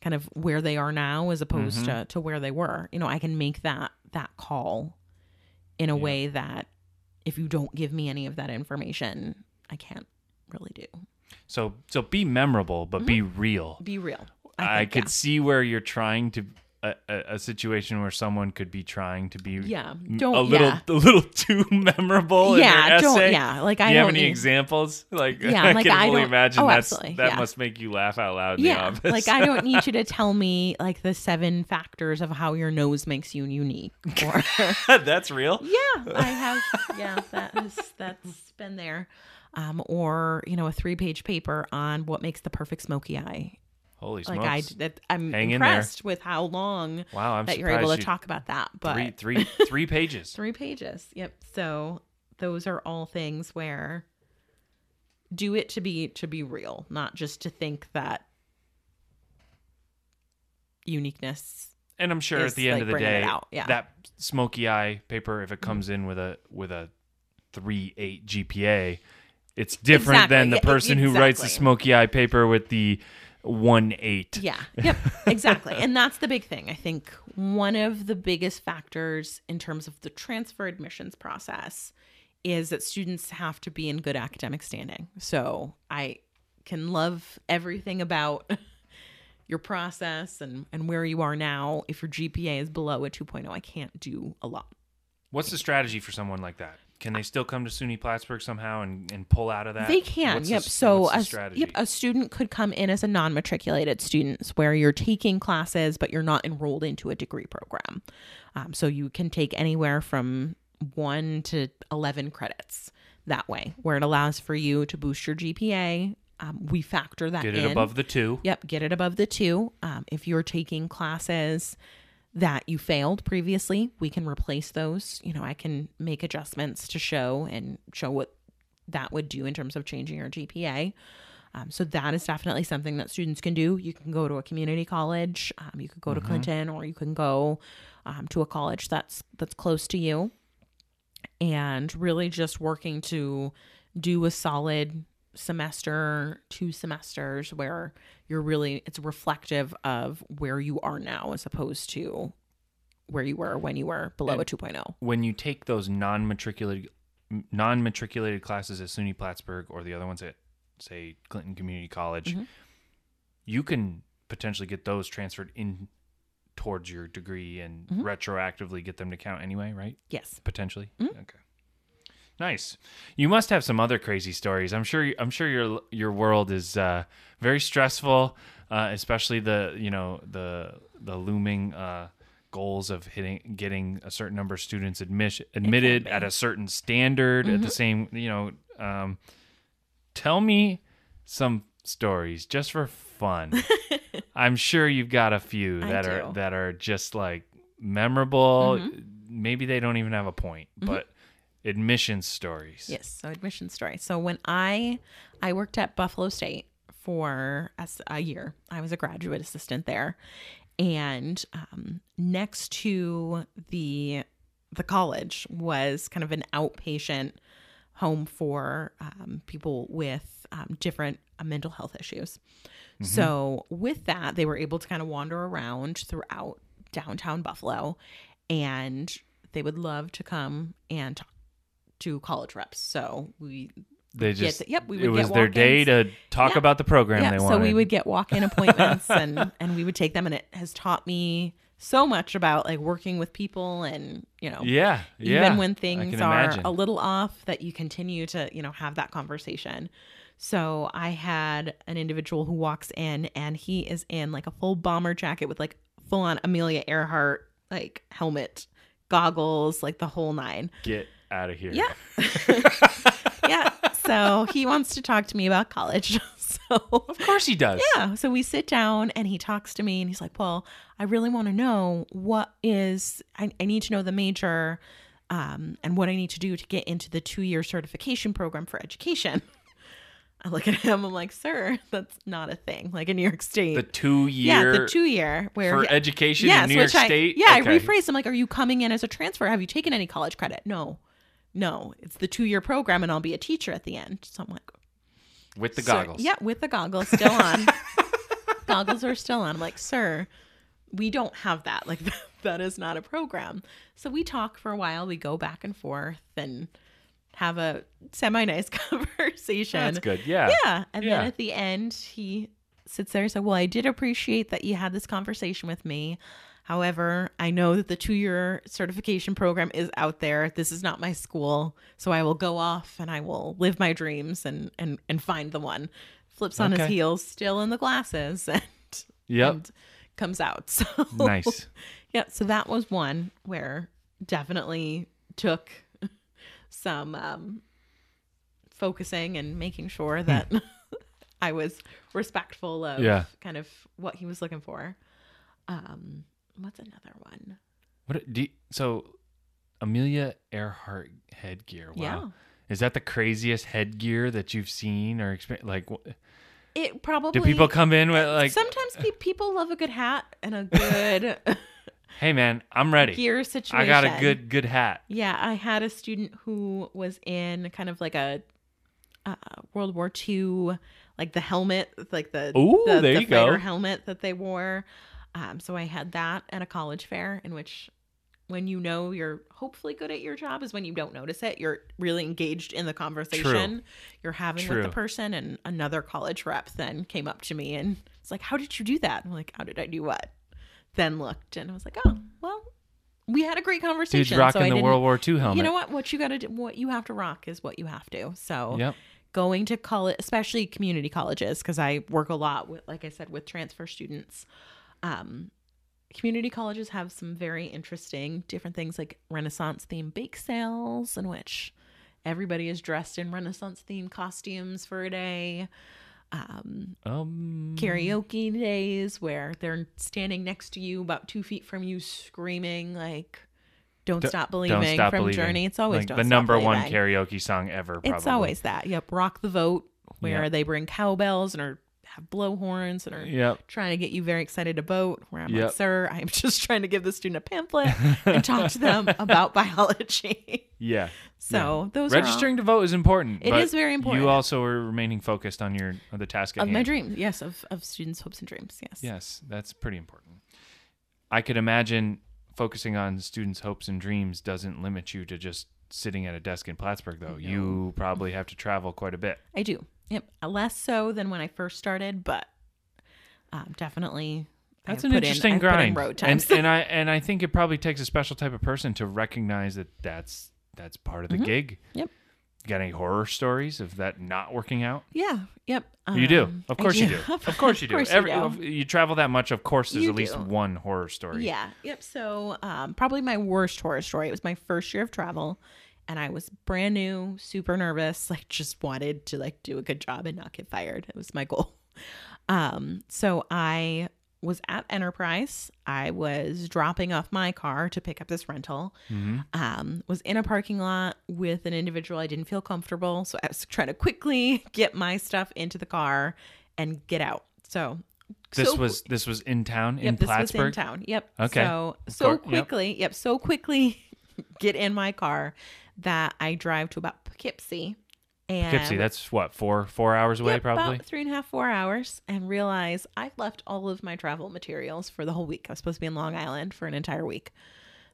kind of where they are now as opposed mm-hmm. to, to where they were? You know i can make that that call in a way that if you don't give me any of that information i can't really do. So so be memorable, but be mm-hmm. real. be real I, think, could see where you're trying to a, a, situation where someone could be trying to be Yeah, don't- a little yeah. a little [laughs] too memorable. Yeah, in their don't- yeah, like, I Do you have any need- examples? Like Yeah, [laughs] I like, can I only imagine oh, that's that yeah. must make you laugh out loud in yeah like i don't [laughs] need you to tell me like the seven factors of how your nose makes you unique or that's real. yeah i have yeah that is that's been there um or you know a three page paper on what makes the perfect smoky eye Holy like smokes! i that i'm Hang in impressed with how long wow, I'm that you're able to you- talk about that but three three [laughs] three pages. Three pages. Yep. So those are all things where do it to be to be real, not just to think that uniqueness. And I'm sure at the end like, of the day, yeah. Mm-hmm. that smoky eye paper, if it comes in with a with a three eight GPA, it's different than the Exactly, yeah, person who writes the smoky eye paper with the one eight. Yeah. Yep. Exactly. and that's the big thing. I think one of the biggest factors in terms of the transfer admissions process is that students have to be in good academic standing. So I can love everything about [laughs] your process and, and where you are now. If your GPA is below a 2.0, I can't do a lot. What's the strategy for someone like that? Can they still come to SUNY Plattsburgh somehow and, and pull out of that? They can. What's yep. s- so the a, strategy? yep, a student could come in as a non-matriculated student, where you're taking classes but you're not enrolled into a degree program. Um, so you can take anywhere from one to eleven credits that way, where it allows for you to boost your GPA. Um, we factor that Get in. it above the two. Yep, get it above the two. Um, if you're taking classes that you failed previously, we can replace those. You know, I can make adjustments to show and show what that would do in terms of changing your GPA. Um, so that is definitely something that students can do. You can go to a community college, um, you could go to Clinton, or you can go um, to a college that's that's close to you, and really just working to do a solid semester, two semesters where you're really it's reflective of where you are now as opposed to where you were when you were below a oh. 2.0. When you take those non-matriculated non-matriculated classes at SUNY Plattsburgh or the other ones at say Clinton Community College, Mhm. you can potentially get those transferred in towards your degree and Mhm. retroactively get them to count anyway, right? Yes. potentially. Mhm. Okay. Nice. You must have some other crazy stories. I'm sure. I'm sure your your world is uh, very stressful, uh, especially the you know the the looming uh, goals of hitting getting a certain number of students admission admitted at a certain standard at the same you know. Um, tell me some stories just for fun. [laughs] I'm sure you've got a few that are that are just like memorable. Mm-hmm. Maybe they don't even have a point, but admissions stories. Yes, so admission story. So when I I worked at Buffalo State for as a year, I was a graduate assistant there, and um, next to the the college was kind of an outpatient home for um, people with um, different uh, mental health issues. So with that, they were able to kind of wander around throughout downtown Buffalo, and they would love to come and talk to college reps. So we They just the- yep, we it would was get their day to talk Yeah. about the program yeah, they so we would get walk-in appointments and [laughs] and we would take them and it has taught me so much about like working with people and you know yeah, yeah. even when things are imagine. a little off that you continue to you know have that conversation so i had an individual who walks in and he is in like a full bomber jacket with like full on amelia earhart like helmet goggles like the whole nine get out of here. yeah [laughs] yeah so he wants to talk to me about college [laughs] so Of course he does. yeah. So we sit down and he talks to me and he's like, Well, I really want to know what is, I, I need to know the major um, and what I need to do to get into the two year certification program for education. [laughs] I look at him, I'm like, Sir, that's not a thing. Like in New York State. The two year, yeah, the two year where for he- education yes, in New York I, State. Yeah, Okay. I rephrased. I'm like, Are you coming in as a transfer? Have you taken any college credit? No. No, it's the two year program and I'll be a teacher at the end. So I'm like, with the Sir- goggles. yeah, with the goggles still on. [laughs] goggles are still on. I'm like, sir, we don't have that. Like [laughs] that is not a program. So we talk for a while. We go back and forth and have a semi nice [laughs] conversation. That's good. Yeah. Yeah. And Yeah. then at the end, he sits there and says, Well, I did appreciate that you had this conversation with me. However, I know that the two year certification program is out there. This is not my school. So I will go off and I will live my dreams and, and, and find the one. Flips on his heels, still in the glasses, [laughs] and, Yep. and comes out. [laughs] So Nice. yeah, so that was one where definitely took some um, focusing and making sure that [laughs] I was respectful of Hmm. Yeah. kind of what he was looking for. Um, what's another one? What do you, so Amelia Earhart headgear. Wow. Yeah. Is that the craziest headgear that you've seen or experienced? Like, It probably do people come in with like, sometimes pe- people love a good hat and a good [laughs] hey man, I'm ready. gear situation. I got a good good hat. Yeah, I had a student who was in kind of like a uh, World War II like the helmet, like the Ooh, the, there the you go. helmet that they wore. Um, so I had that at a college fair, in which when you know you're hopefully good at your job is when you don't notice it. You're really engaged in the conversation you're having with the person. And another college rep then came up to me and it's like, "How did you do that?" I'm like, "How did I do what?" Then looked and I was like, "Oh, well." We had a great conversation. Dude's so rocking I the World War II helmet. you know what? What you got to do, what you have to rock is what you have to. So Yep. going to college, especially community colleges, because I work a lot with, like I said, with transfer students. Um, community colleges have some very interesting different things like Renaissance themed bake sales, in which everybody is dressed in Renaissance themed costumes for a day. Um, Um, karaoke days where they're standing next to you about two feet from you screaming like don't D- stop believing don't stop from believing. journey it's always like the number one karaoke song ever. Probably. it's always that yep rock the vote where Yeah. they bring cowbells and are have blowhorns and are Yep. trying to get you very excited to vote where i'm Yep. like sir i'm [laughs] just trying to give the student a pamphlet and talk to them [laughs] about biology Yeah. so those are all- Registering to vote is important. It is very important. You also are remaining focused on your on the task at of my hand. dreams yes of, of students hopes and dreams yes Yes, that's pretty important. I could imagine focusing on students' hopes and dreams doesn't limit you to just sitting at a desk in Plattsburgh, though. You probably have to travel quite a bit. I do. Yep. Less so than when I first started, but um, definitely. That's an interesting in grind, and [laughs] and I and I think it probably takes a special type of person to recognize that that's that's part of the gig. Mm-hmm. Yep. You got any horror stories of that not working out? yeah. Yep. you do. Um, Of course you do. [laughs] Of course you do. course you Every, do. you travel that much. Of course, there's You at least do. one horror story. Yeah. Yep. So, um, probably my worst horror story. It was my first year of travel, and I was brand new, super nervous, like just wanted to like do a good job and not get fired. It was my goal. [laughs] Um, so I was at Enterprise. I was dropping off my car to pick up this rental. Um, was in a parking lot with an individual I didn't feel comfortable, so I was [laughs] trying to quickly get my stuff into the car and get out. So This so was this was in town in Yep, this was Plattsburgh. in town. Yep. Okay. So so course, yep. quickly, yep. so quickly [laughs] get in my car that I drive to about Poughkeepsie. And Poughkeepsie, that's what four four hours away, probably. about three and a half, four hours, and realize I've left all of my travel materials for the whole week. I was supposed to be in Long Island for an entire week.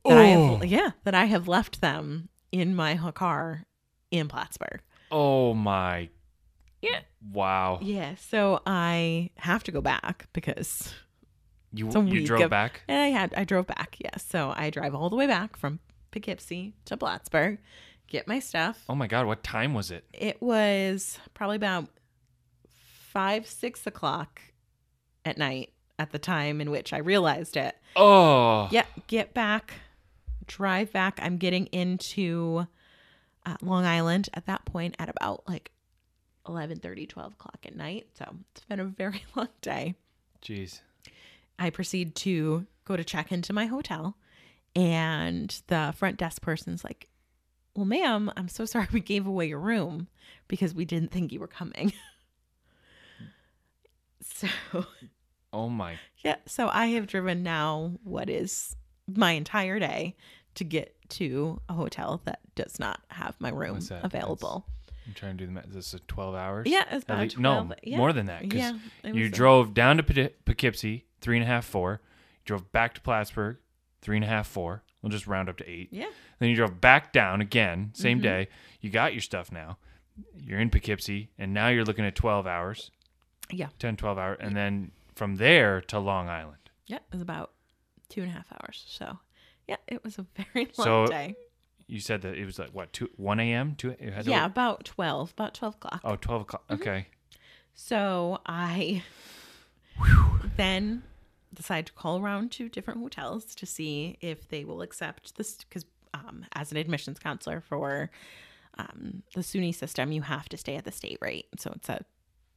That I Oh. have, yeah, that I have left them in my car in Plattsburgh. Oh my! Yeah. Wow. Yeah, so I have to go back because You you drove of- back. And I had I drove back, yes. So I drive all the way back from Poughkeepsie to Plattsburgh, get my stuff. Oh my God! What time was it? It was probably about five, six o'clock at night at the time in which I realized it. Oh. Yeah, get back, drive back. I'm getting into uh, Long Island at that point at about like 11 30, 12 o'clock at night. So it's been a very [laughs] long day. Jeez. I proceed to go to check into my hotel, and the front desk person's like, Well, ma'am, I'm so sorry we gave away your room because we didn't think you were coming. [laughs] so, Oh my. yeah, so I have driven now what is my entire day to get to a hotel that does not have my room available. I'm trying to do the math. Is this a 12 hours? Yeah, it's about least- 12. No, yeah. more than that. 'cause Yeah, you was a- drove down to Poughke- Poughkeepsie, three and a half, four. You drove back to Plattsburgh, three and a half, four. We'll just round up to eight. Yeah. Then you drove back down again, same Mhm. day. You got your stuff now. You're in Poughkeepsie, and now you're looking at 12 hours. Yeah. 10, 12 hours. And then from there to Long Island. Yeah, it was about two and a half hours. So, yeah, it was a very [laughs] long So, day. You said that it was like, what, 2, 1 a.m.? Two, it had to- Yeah, about 12, about 12 o'clock. Oh, 12 o'clock. Mm-hmm. Okay. So I then decide to call around to different hotels to see if they will accept this. Because um, as an admissions counselor for um, the SUNY system, you have to stay at the state rate. So it's a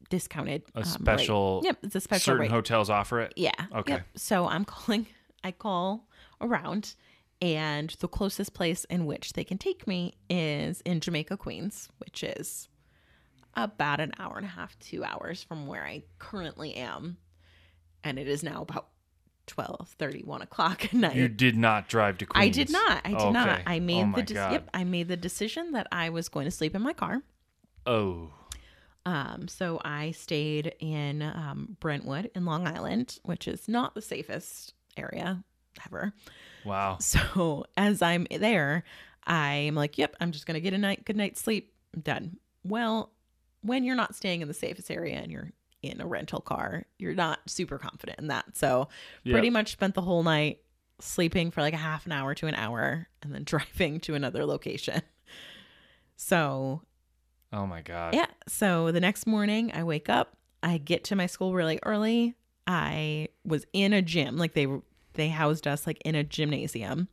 discounted A um, rate. special- Yep, it's a special Certain rate. hotels offer it. Yeah. Okay. Yep. So I'm [laughs] calling, I call around, and the closest place in which they can take me is in Jamaica, Queens, which is about an hour and a half, two hours from where I currently am. And it is now about 12 1 o'clock at night. You did not drive to Queens. I did not. I did not. I made oh the de- yep. I made the decision that I was going to sleep in my car. Oh. Um, so I stayed in um, Brentwood in Long Island, which is not the safest area ever. Wow. [laughs] So as I'm there, I'm like, yep, I'm just gonna get a night good night's sleep. I'm done. Well, when you're not staying in the safest area and you're in a rental car, you're not super confident in that. So Yep. pretty much spent the whole night sleeping for like a half an hour to an hour and then [laughs] driving to another location. So Oh my god. yeah. So the next morning, I wake up. I get to my school really early. I was in a gym, like they were- they housed us like in a gymnasium.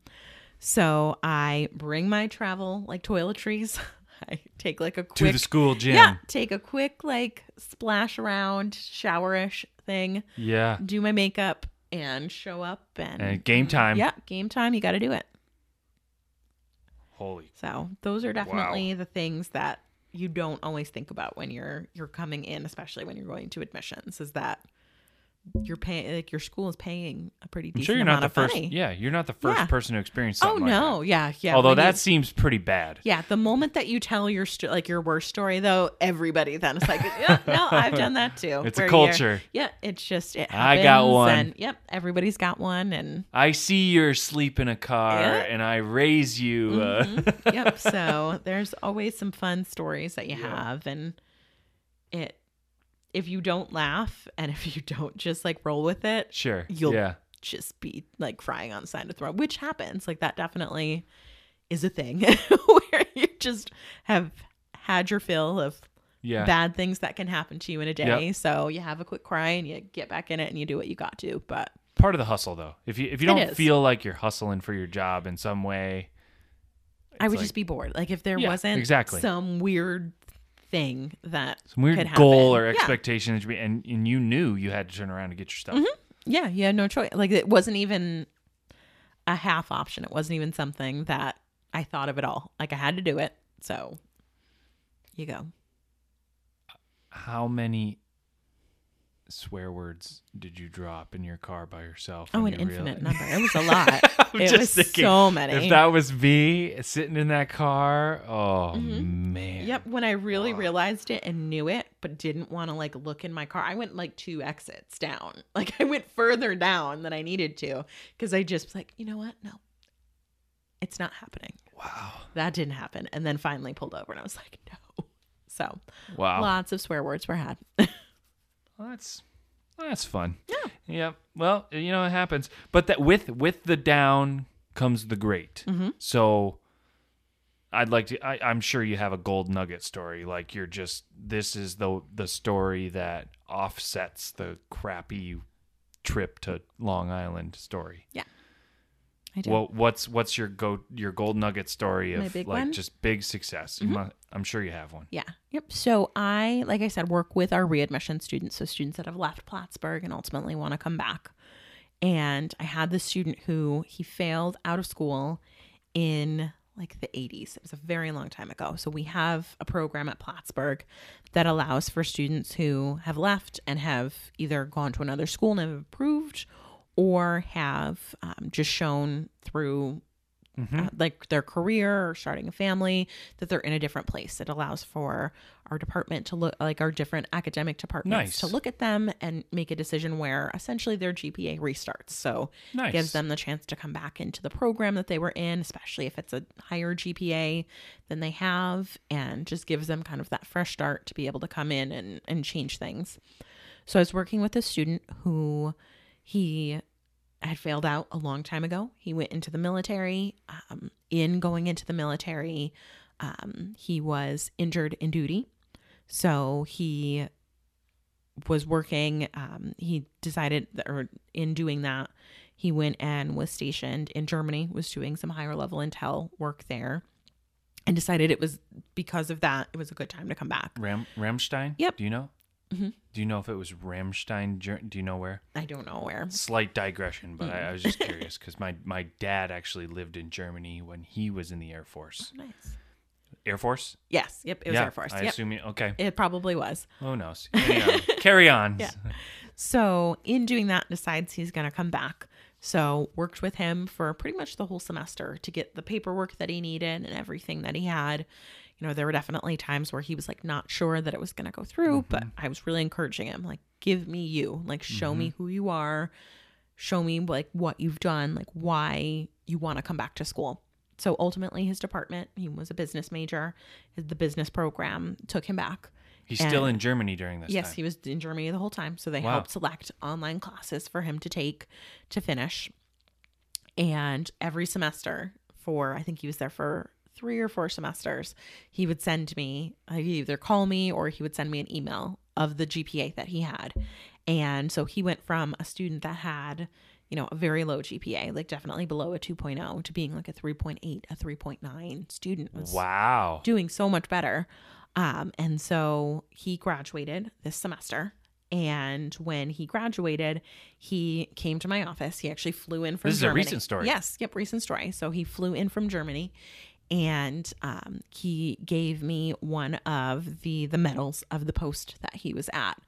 So I bring my travel like toiletries. [laughs] [laughs] I take like a To the school gym. yeah, take a quick like splash around showerish thing, Yeah. do my makeup, and show up and, And game mm-hmm. time. Yeah, game time. You got to do it. Holy. So those are definitely the things that you don't always think about when you're you're coming in, especially when you're going to admissions, is that you're paying like your school is paying a pretty I'm sure you're amount not the of first. money. Yeah, you're not the first Yeah. person to experience oh like no, that. yeah, yeah. Although when you- that seems pretty bad. yeah, the moment that you tell your sto- like your worst story, though, everybody then is like, yeah, no, I've done that too. [laughs] It's a culture. Yeah, it's just it. I got one. And, yep, everybody's got one, and I see you're asleep in a car Yeah. and I raise you. Uh, Mhm. [laughs] yep. So there's always some fun stories that you Yeah. have, and it. If you don't laugh and if you don't just like roll with it, sure. You'll- yeah. just be like crying on the side of the throat, which happens. Like that definitely is a thing [laughs] where you just have had your fill of Yeah. bad things that can happen to you in a day. Yep. So you have a quick cry and you get back in it and you do what you got to. But Part of the hustle though. If you if you don't feel like you're hustling for your job in some way, I would like just be bored. Like if there Yeah, wasn't exactly. some weird thing that some weird could goal or Yeah. expectation that you and, and you knew you had to turn around and get your stuff. Mm-hmm. Yeah, you had no choice. Like it wasn't even a half option. It wasn't even something that I thought of at all. Like I had to do it. So you go. How many swear words did you drop in your car by yourself? Oh, an you infinite realized- number. It was a [laughs] lot. I'm it just was thinking, so many. If that was me sitting in that car, oh Mhm. man. Yep, when I really realized it and knew it, but didn't want to like look in my car, I went like two exits down. [laughs] Like I went further down than I needed to because I just was like, you know what? No, it's not happening. Wow. That didn't happen. And then finally pulled over and I was like, no. So Wow. lots of swear words were had. [laughs] Well, that's that's fun. Yeah. Yeah. Well, you know it happens, but that with with the down comes the great. Mhm. So I'd like to. I, I'm sure you have a gold nugget story. Like you're just this is the the story that offsets the crappy trip to Long Island story. I do. Well, what's what's your go your gold nugget story of like one? Mm-hmm. just big success? You mu- I'm sure you have one. Yeah. Yep. So I, like I said, work with our readmission students. So students that have left Plattsburgh and ultimately want to come back. And I had this student who he failed out of school in like the 80s. It was a very long time ago. So we have a program at Plattsburgh that allows for students who have left and have either gone to another school and have improved or have um, just shown through Mm-hmm. uh, like their career or starting a family that they're in a different place it allows for our department to look like our different academic departments Nice. to look at them and make a decision where essentially their gpa restarts so Nice. gives them the chance to come back into the program that they were in especially if it's a higher gpa than they have and just gives them kind of that fresh start to be able to come in and, and change things so i was working with a student who he had failed out a long time ago. He went into the military. Um, in going into the military, um, he was injured in duty. So he was working. Um, he decided, that, or in doing that, he went and was stationed in Germany, was doing some higher level intel work there, and decided it was because of that, it was a good time to come back. Ram Ramstein. Yep. Do you know? Mhm. Do you know if it was Ramstein? Do you know where? I don't know where. Slight digression, but I, I was Mm-hmm. just [laughs] curious because my my dad actually lived in Germany when he was in the Air Force. Nice. Air Force. Yes. Yep. It was yeah, Air Force. I yep. assume. You, okay. It probably was. Who knows? Carry on. [laughs] Carry on. Yeah. So, in doing that, decides he's going to come back. So, worked with him for pretty much the whole semester to get the paperwork that he needed and everything that he had. You know, there were definitely times where he was like not sure that it was going to go through, but Mm-hmm. I was really encouraging him, like, give me you, like, show me who you are, show me like what you've done, like why you want to come back to school. So ultimately, his department, he was a business major, the business program took him back. He's still in Germany during this Yes, time. he was in Germany the whole time. So they Wow. helped select online classes for him to take to finish. And every semester, for I think he was there for three or four semesters, he would send me, he'd either call me or he would send me an email of the GPA that he had. And so he went from a student that had, you know, a very low GPA, like definitely below a 2.0, to being like a 3.8, a 3.9 student. Wow. doing so much better. Um, and so he graduated this semester. And when he graduated, he came to my office. He actually flew in from This is a recent story. Yes, yep, recent story. So he flew in from Germany and um, he gave me one of the the medals of the post that he was at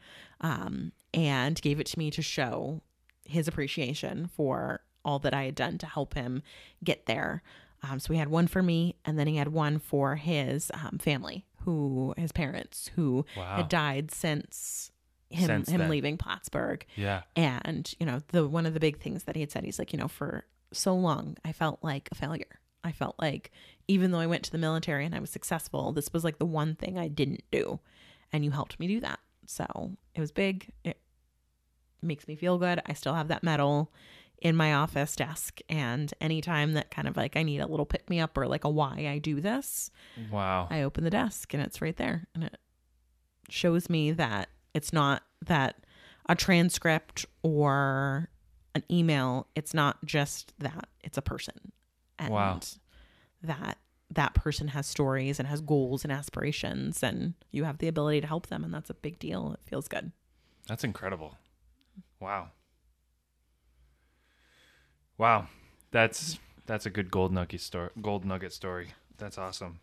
um, and gave it to me to show his appreciation for all that I had done to help him get there. Um, so he had one for me, and then he had one for his um, family, who his parents, who Wow. had died since him Since him then. leaving Plattsburgh. Yeah. And you know, the one of the big things that he had said, he's like, you know, for so long, I felt like a failure. I felt like even though I went to the military and I was successful, this was like the one thing I didn't do, and you helped me do that. So it was big. It makes me feel good. I still have that medal in my office desk, and anytime that kind of like I need a little pick me up or like a why I do this, Wow. I open the desk and it's right there. And it shows me that it's not that a transcript or an email, it's not just that, it's a person. And Wow. That that person has stories and has goals and aspirations and you have the ability to help them and that's a big deal. It feels good. That's incredible. Wow. Wow. That's that's a good gold nugget story. Gold nugget story. That's awesome.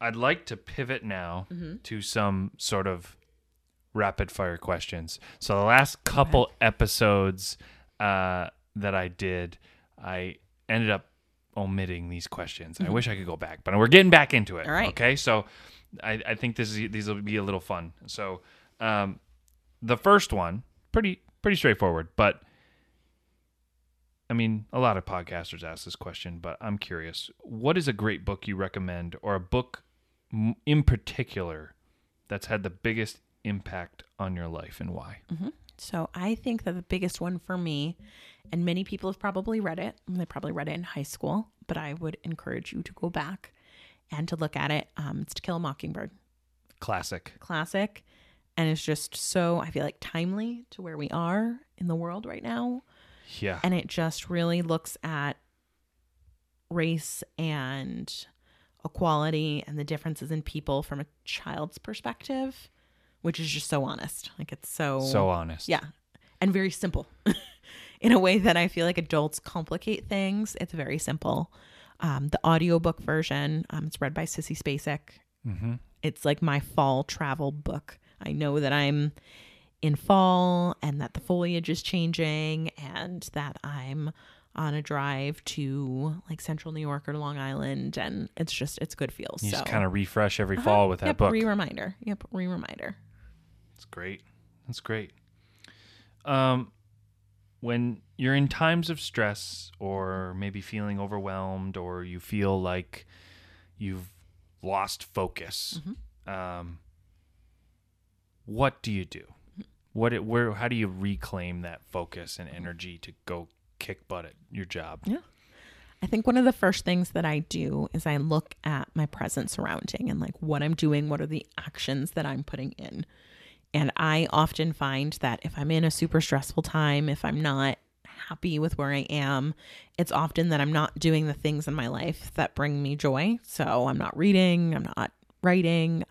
I'd like to pivot now to some sort of rapid fire questions. So the last couple episodes uh, that I did, I ended up omitting these questions. I wish I could go back, but we're getting back into it. All right. Okay. So I, I think this is these will be a little fun. So um, the first one, pretty pretty straightforward, but I mean, a lot of podcasters ask this question, but I'm curious. What is a great book you recommend, or a book in particular that's had the biggest impact on your life, and why? So I think that the biggest one for me, and many people have probably read it, they probably read it in high school, but I would encourage you to go back and to look at it. Um, it's To Kill a Mockingbird, Classic. classic, and it's just so I feel like timely to where we are in the world right now, Yeah. and it just really looks at race and equality and the differences in people from a child's perspective, which is just so honest. Like it's so so honest. yeah. And very simple. [laughs] In a way that I feel like adults complicate things, it's very simple. Um, the audiobook version, um, it's read by Sissy Spacek. Mm-hmm. It's like my fall travel book. I know that I'm in fall and that the foliage is changing and that I'm on a drive to like central New York or Long Island and it's just it's good feels. You so just kind of refresh every Uh-huh. fall with that yep, book. Re-reminder. Yep, re-reminder. That's great. That's great. Um, when you're in times of stress or maybe feeling overwhelmed or you feel like you've lost focus, um, what do you do? What it, where how do you reclaim that focus and energy to go kick butt at your job? Yeah. I think one of the first things that I do is I look at my present surrounding and like what I'm doing, what are the actions that I'm putting in. And I often find that if I'm in a super stressful time, if I'm not happy with where I am, it's often that I'm not doing the things in my life that bring me joy. So I'm not reading, I'm not writing,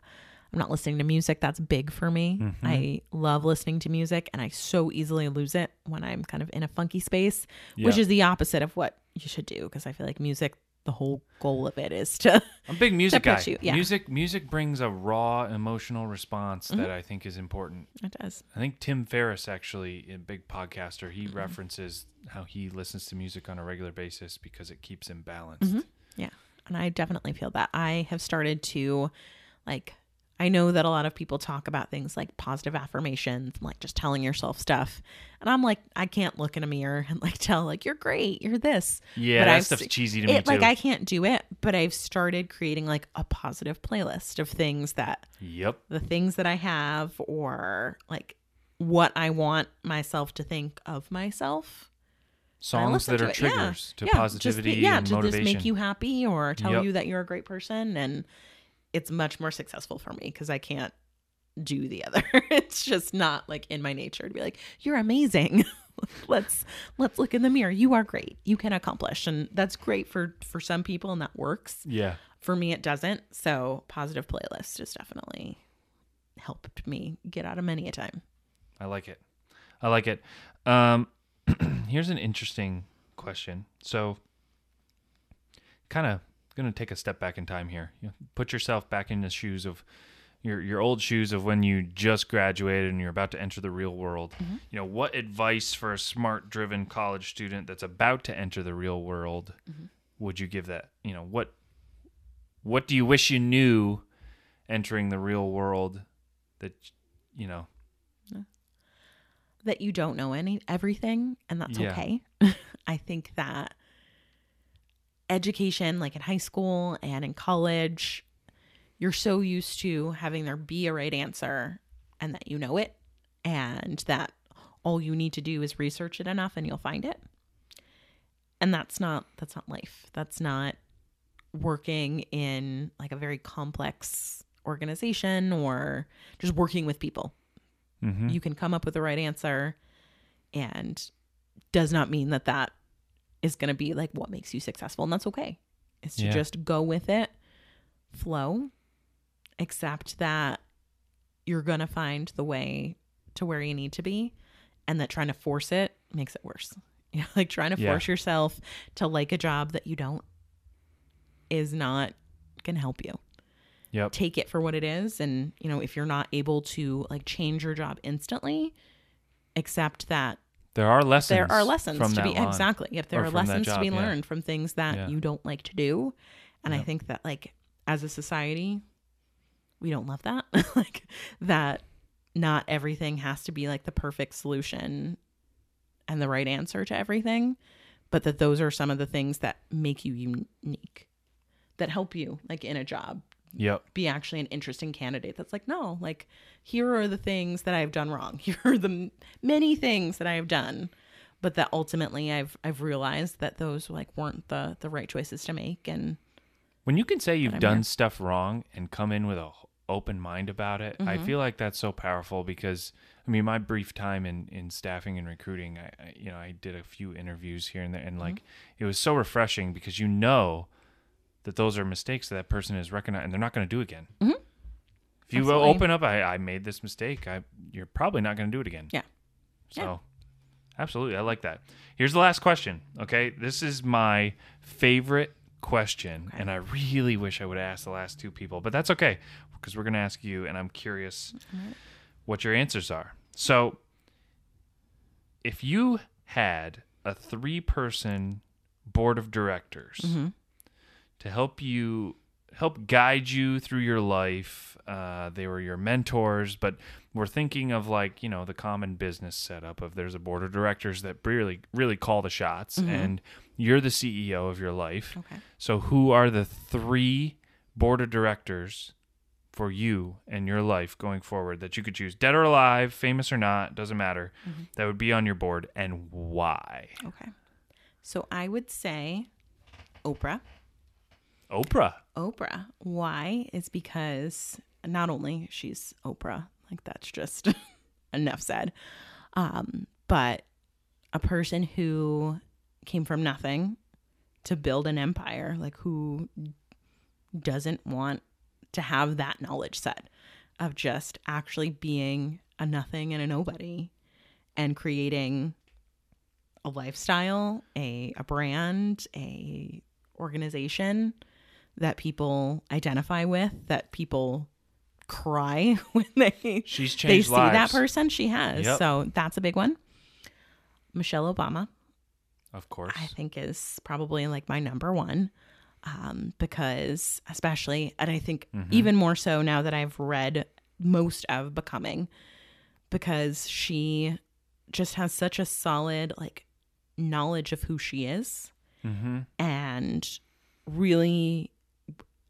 I'm not listening to music. That's big for me. Mm-hmm. I love listening to music and I so easily lose it when I'm kind of in a funky space, which is the opposite of what you should do because I feel like music, the whole goal of it is to [laughs] I'm a big music guy. you- yeah. Music music brings a raw emotional response Mm-hmm. that I think is important. it does. I think Tim Ferriss actually, a big podcaster, he Mm-hmm. references how he listens to music on a regular basis because it keeps him balanced. Yeah. And I definitely feel that. I have started to like I know that a lot of people talk about things like positive affirmations, like just telling yourself stuff. And I'm like, I can't look in a mirror and like [laughs] tell like you're great, you're this. Yeah, But that I've stuff's cheesy to me too. like I can't do it, but I've started creating like a positive playlist of things that yep. the things that I have or like what I want myself to think of myself. Songs that are it. Yeah. triggers to Yeah, just positivity ma- yeah, and to motivation. just make you happy or tell Yep. you that you're a great person and it's much more successful for me because I can't do the other. [laughs] it's just not like in my nature to be like, You're amazing. [laughs] let's let's look in the mirror. You are great. You can accomplish. And that's great for for some people and that works. yeah. For me it doesn't. So positive playlist has definitely helped me get out of many a time. I like it. I like it. Um, [clears throat] here's an interesting question. So, kind of going to take a step back in time here. You know, put yourself back in the shoes of your your old shoes of when you just graduated and you're about to enter the real world. Mm-hmm. You know, what advice for a smart, driven college student that's about to enter the real world mm-hmm. would you give that? You know, what what do you wish you knew entering the real world that you know that you don't know any everything and that's Yeah. okay. [laughs] I think that education like in high school and in college you're so used to having there be a right answer and that you know it and that all you need to do is research it enough and you'll find it. And that's not that's not life. That's not working in like a very complex organization or just working with people Mhm. you can come up with the right answer and does not mean that that is going to be like what makes you successful and that's okay it's to Yeah. just go with it flow accept that you're going to find the way to where you need to be and that trying to force it makes it worse [laughs] you know, like trying to Yeah. force yourself to like a job that you don't is not going to help you Yep. take it for what it is and you know if you're not able to like change your job instantly accept that There are lessons. there are lessons from to be line. exactly if there or are lessons to be job, yeah. learned from things that Yeah. you don't like to do and i think that like as a society we don't love that [laughs] like that not everything has to be like the perfect solution and the right answer to everything but that those are some of the things that make you unique that help you like in a job Yep. be actually an interesting candidate that's like no like here are the things that i've done wrong [laughs] here are the m- many things that i have done but that ultimately i've i've realized that those like weren't the the right choices to make and When you can say you've done here. stuff wrong and come in with a open mind about it, I Mhm. feel like that's so powerful because I mean, my brief time in in staffing and recruiting, I, I you know, I did a few interviews here and there, and like it was so refreshing because you know that those are mistakes that that person is recognized and they're not going to do again. Mhm. If you Absolutely. open up, I, I made this mistake. I you're probably not going to do it again. Yeah. So, Yeah. absolutely, I like that. Here's the last question. Okay, this is my favorite question, Okay. and I really wish I would have asked the last two people, but that's okay because we're going to ask you, and I'm curious what your answers are. So, if you had a three-person board of directors Mhm. To help you help guide you through your life. Uh, they were your mentors, but we're thinking of like you know the common business setup of there's a board of directors that really really call the shots, Mhm. and you're the CEO of your life. okay So who are the three board of directors for you and your life going forward that you could choose, dead or alive, famous or not, doesn't matter. Mhm. That would be on your board, and why? okay so i would say oprah Oprah. Oprah. Why? Is because not only she's Oprah, like that's just [laughs] enough said, um, but a person who came from nothing to build an empire, like who doesn't want to have that knowledge set of just actually being a nothing and a nobody and creating a lifestyle, a a brand, a organization that people identify with, that people cry [laughs] when they She's they see lives. that person. She has. Yep. So that's a big one. Michelle Obama, Of course. I think, is probably like my number one. um, because especially and i think even more so now that i've read most of becoming because she just has such a solid like knowledge of who she is Mm-hmm. and really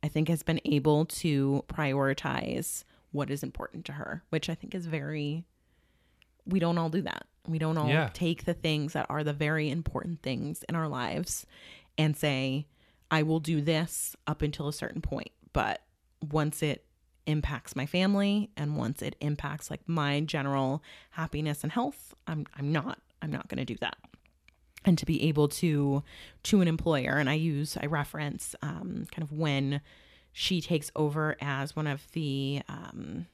i think has been able to prioritize what is important to her which i think is very we don't all do that. We don't all Yeah. take the things that are the very important things in our lives and say i will do this up until a certain point. But once it impacts my family and once it impacts like my general happiness and health i'm i'm not i'm not going to do that and to be able to to an employer and i use i reference um, kind of when she takes over as one of the um,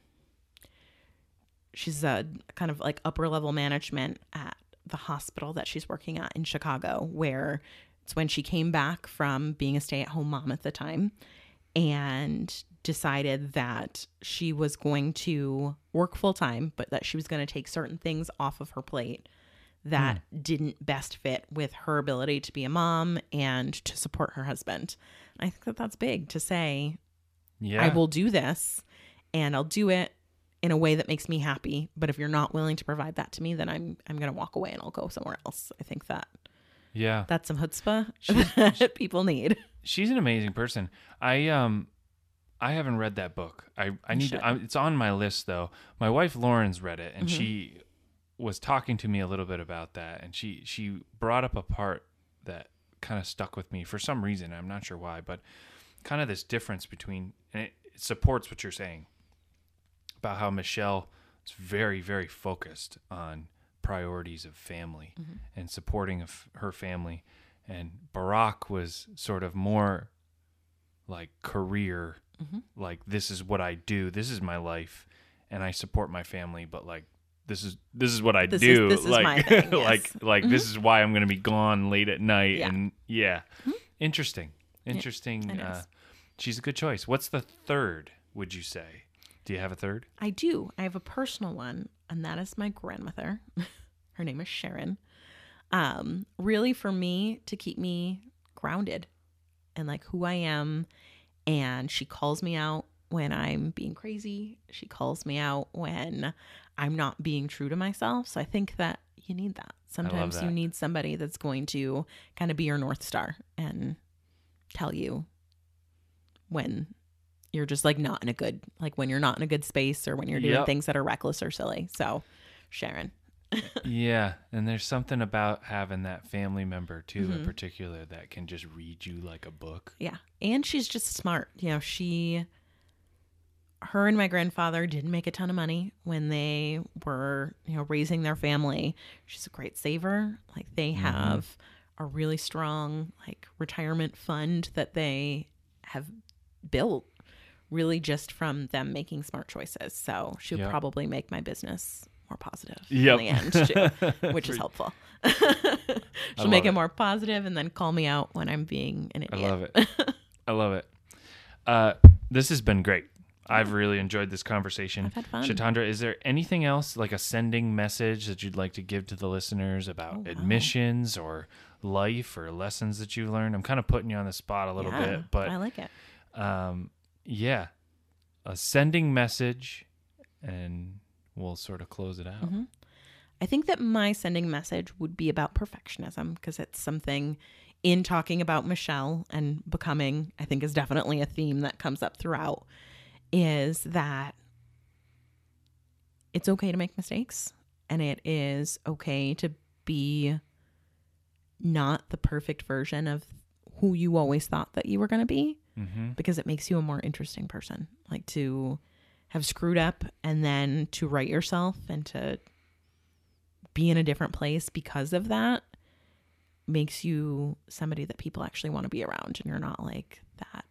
she's a kind of like upper level management at the hospital that she's working at in chicago where it's when she came back from being a stay-at-home mom at the time and decided that she was going to work full time but that she was going to take certain things off of her plate that didn't best fit with her ability to be a mom and to support her husband. I think that that's big to say, Yeah. I will do this and I'll do it in a way that makes me happy. But if you're not willing to provide that to me, then I'm I'm gonna walk away and I'll go somewhere else. I think that Yeah. that's some chutzpah She's- [laughs] that people need. She's an amazing person. I um I haven't read that book. I I need should. to, I, it's on my list though. My wife Lauren's read it and Mm-hmm. she was talking to me a little bit about that and she she brought up a part that kind of stuck with me for some reason. I'm not sure why, but kind of this difference between and it, it supports what you're saying about how Michelle is very very focused on priorities of family mm-hmm. and supporting of her family and Barack was sort of more like career mm-hmm. like this is what I do this is my life and I support my family but like this is this is what I This is- do is like my thing, [laughs] yes. like like this is why I'm going to be gone late at night Yeah. and yeah interesting interesting it uh, she's a good choice what's the third would you say do you have a third I do. I have a personal one, and that is my grandmother. [laughs] Her name is Sharon. Um, really, for me to keep me grounded and like who I am. And she calls me out when I'm being crazy. She calls me out when I'm not being true to myself. So I think that you need that. Sometimes you need somebody that's going to kind of be your North Star and tell you when you're just like not in a good like when you're not in a good space or when you're doing Yep. things that are reckless or silly. So, Sharon. [laughs] yeah and there's something about having that family member too Mm-hmm. in particular that can just read you like a book Yeah. And she's just smart. You know, she her and my grandfather didn't make a ton of money when they were, you know, raising their family. She's a great saver. Like they have a really strong like retirement fund that they have built really just from them making smart choices. So she would Yep. probably make my business more positive Yep. in the end too, [laughs] which is helpful. [laughs] she'll make it it. more positive and then call me out when I'm being an idiot. I love it. I love it. Uh, this has been great. I've really enjoyed this conversation. I've had fun. Shatandra, is there anything else like a sending message that you'd like to give to the listeners about Oh, wow. admissions or life or lessons that you've learned? I'm kind of putting you on the spot a little Yeah, bit, but I like it. um, yeah, a sending message, and we'll sort of close it out. Mm-hmm. I think that my sending message would be about perfectionism because it's something in talking about Michelle and becoming, I think is definitely a theme that comes up throughout is that it's okay to make mistakes and it is okay to be not the perfect version of who you always thought that you were going to be Mm-hmm. because it makes you a more interesting person. Like to have screwed up and then to write yourself and to be in a different place because of that makes you somebody that people actually want to be around and you're not like that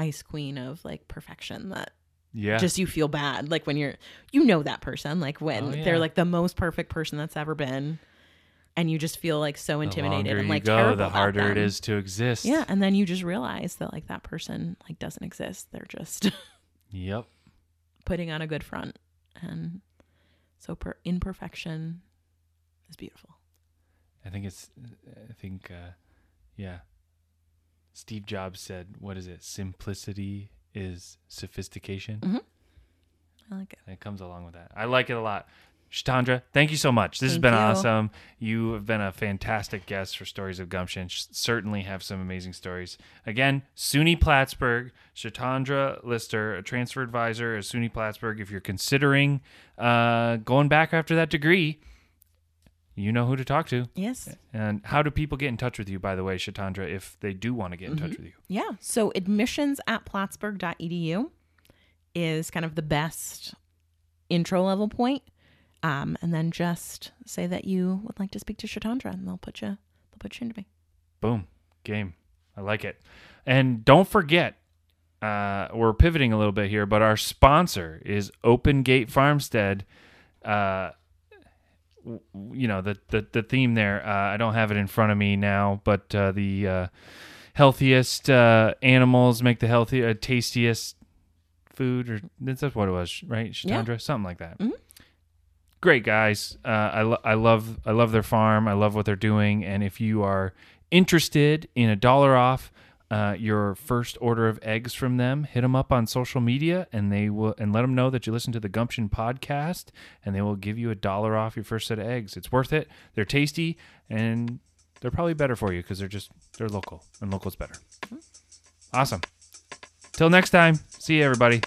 ice queen of like perfection that Yeah, just you feel bad like when you're you know that person like when Oh, yeah. they're like the most perfect person that's ever been and you just feel like so intimidated and like go, terrible the harder it them. is to exist. Yeah, and then you just realize that like that person like doesn't exist. They're just [laughs] Yep. putting on a good front, and so per- imperfection is beautiful. I think it's. I think. Uh, yeah. Steve Jobs said, "What is it? Simplicity is sophistication." Mhm. I like it. And it comes along with that. I like it a lot. Shatandra, thank you so much. This has been you. awesome. You have been a fantastic guest for Stories of Gumption. Sh- certainly have some amazing stories. Again, SUNY Plattsburgh, Shatandra Lister, a transfer advisor at SUNY Plattsburgh. If you're considering uh, going back after that degree, you know who to talk to. Yes. And how do people get in touch with you, by the way, Shatandra, if they do want to get in touch with you? Yeah. So admissions at plattsburgh.edu is kind of the best intro level point. Um, and then just say that you would like to speak to Shatandra and they'll put you they'll put you into me. Boom. Game. I like it. And don't forget, uh, we're pivoting a little bit here, but our sponsor is Open Gate Farmstead. Uh, you know the, the the theme there. Uh, I don't have it in front of me now, but uh, the uh, healthiest uh, animals make the healthy, uh, tastiest food, or that's what it was, right? Yeah. Something like that. Mhm. Great guys. Uh, I lo- I love I love their farm. I love what they're doing. And if you are interested in a dollar off uh, your first order of eggs from them, hit them up on social media, and they will and let them know that you listen to the Gumption podcast, and they will give you a dollar off your first set of eggs. It's worth it. They're tasty, and they're probably better for you because they're just they're local, and local's better. Awesome. Till next time. See you, everybody.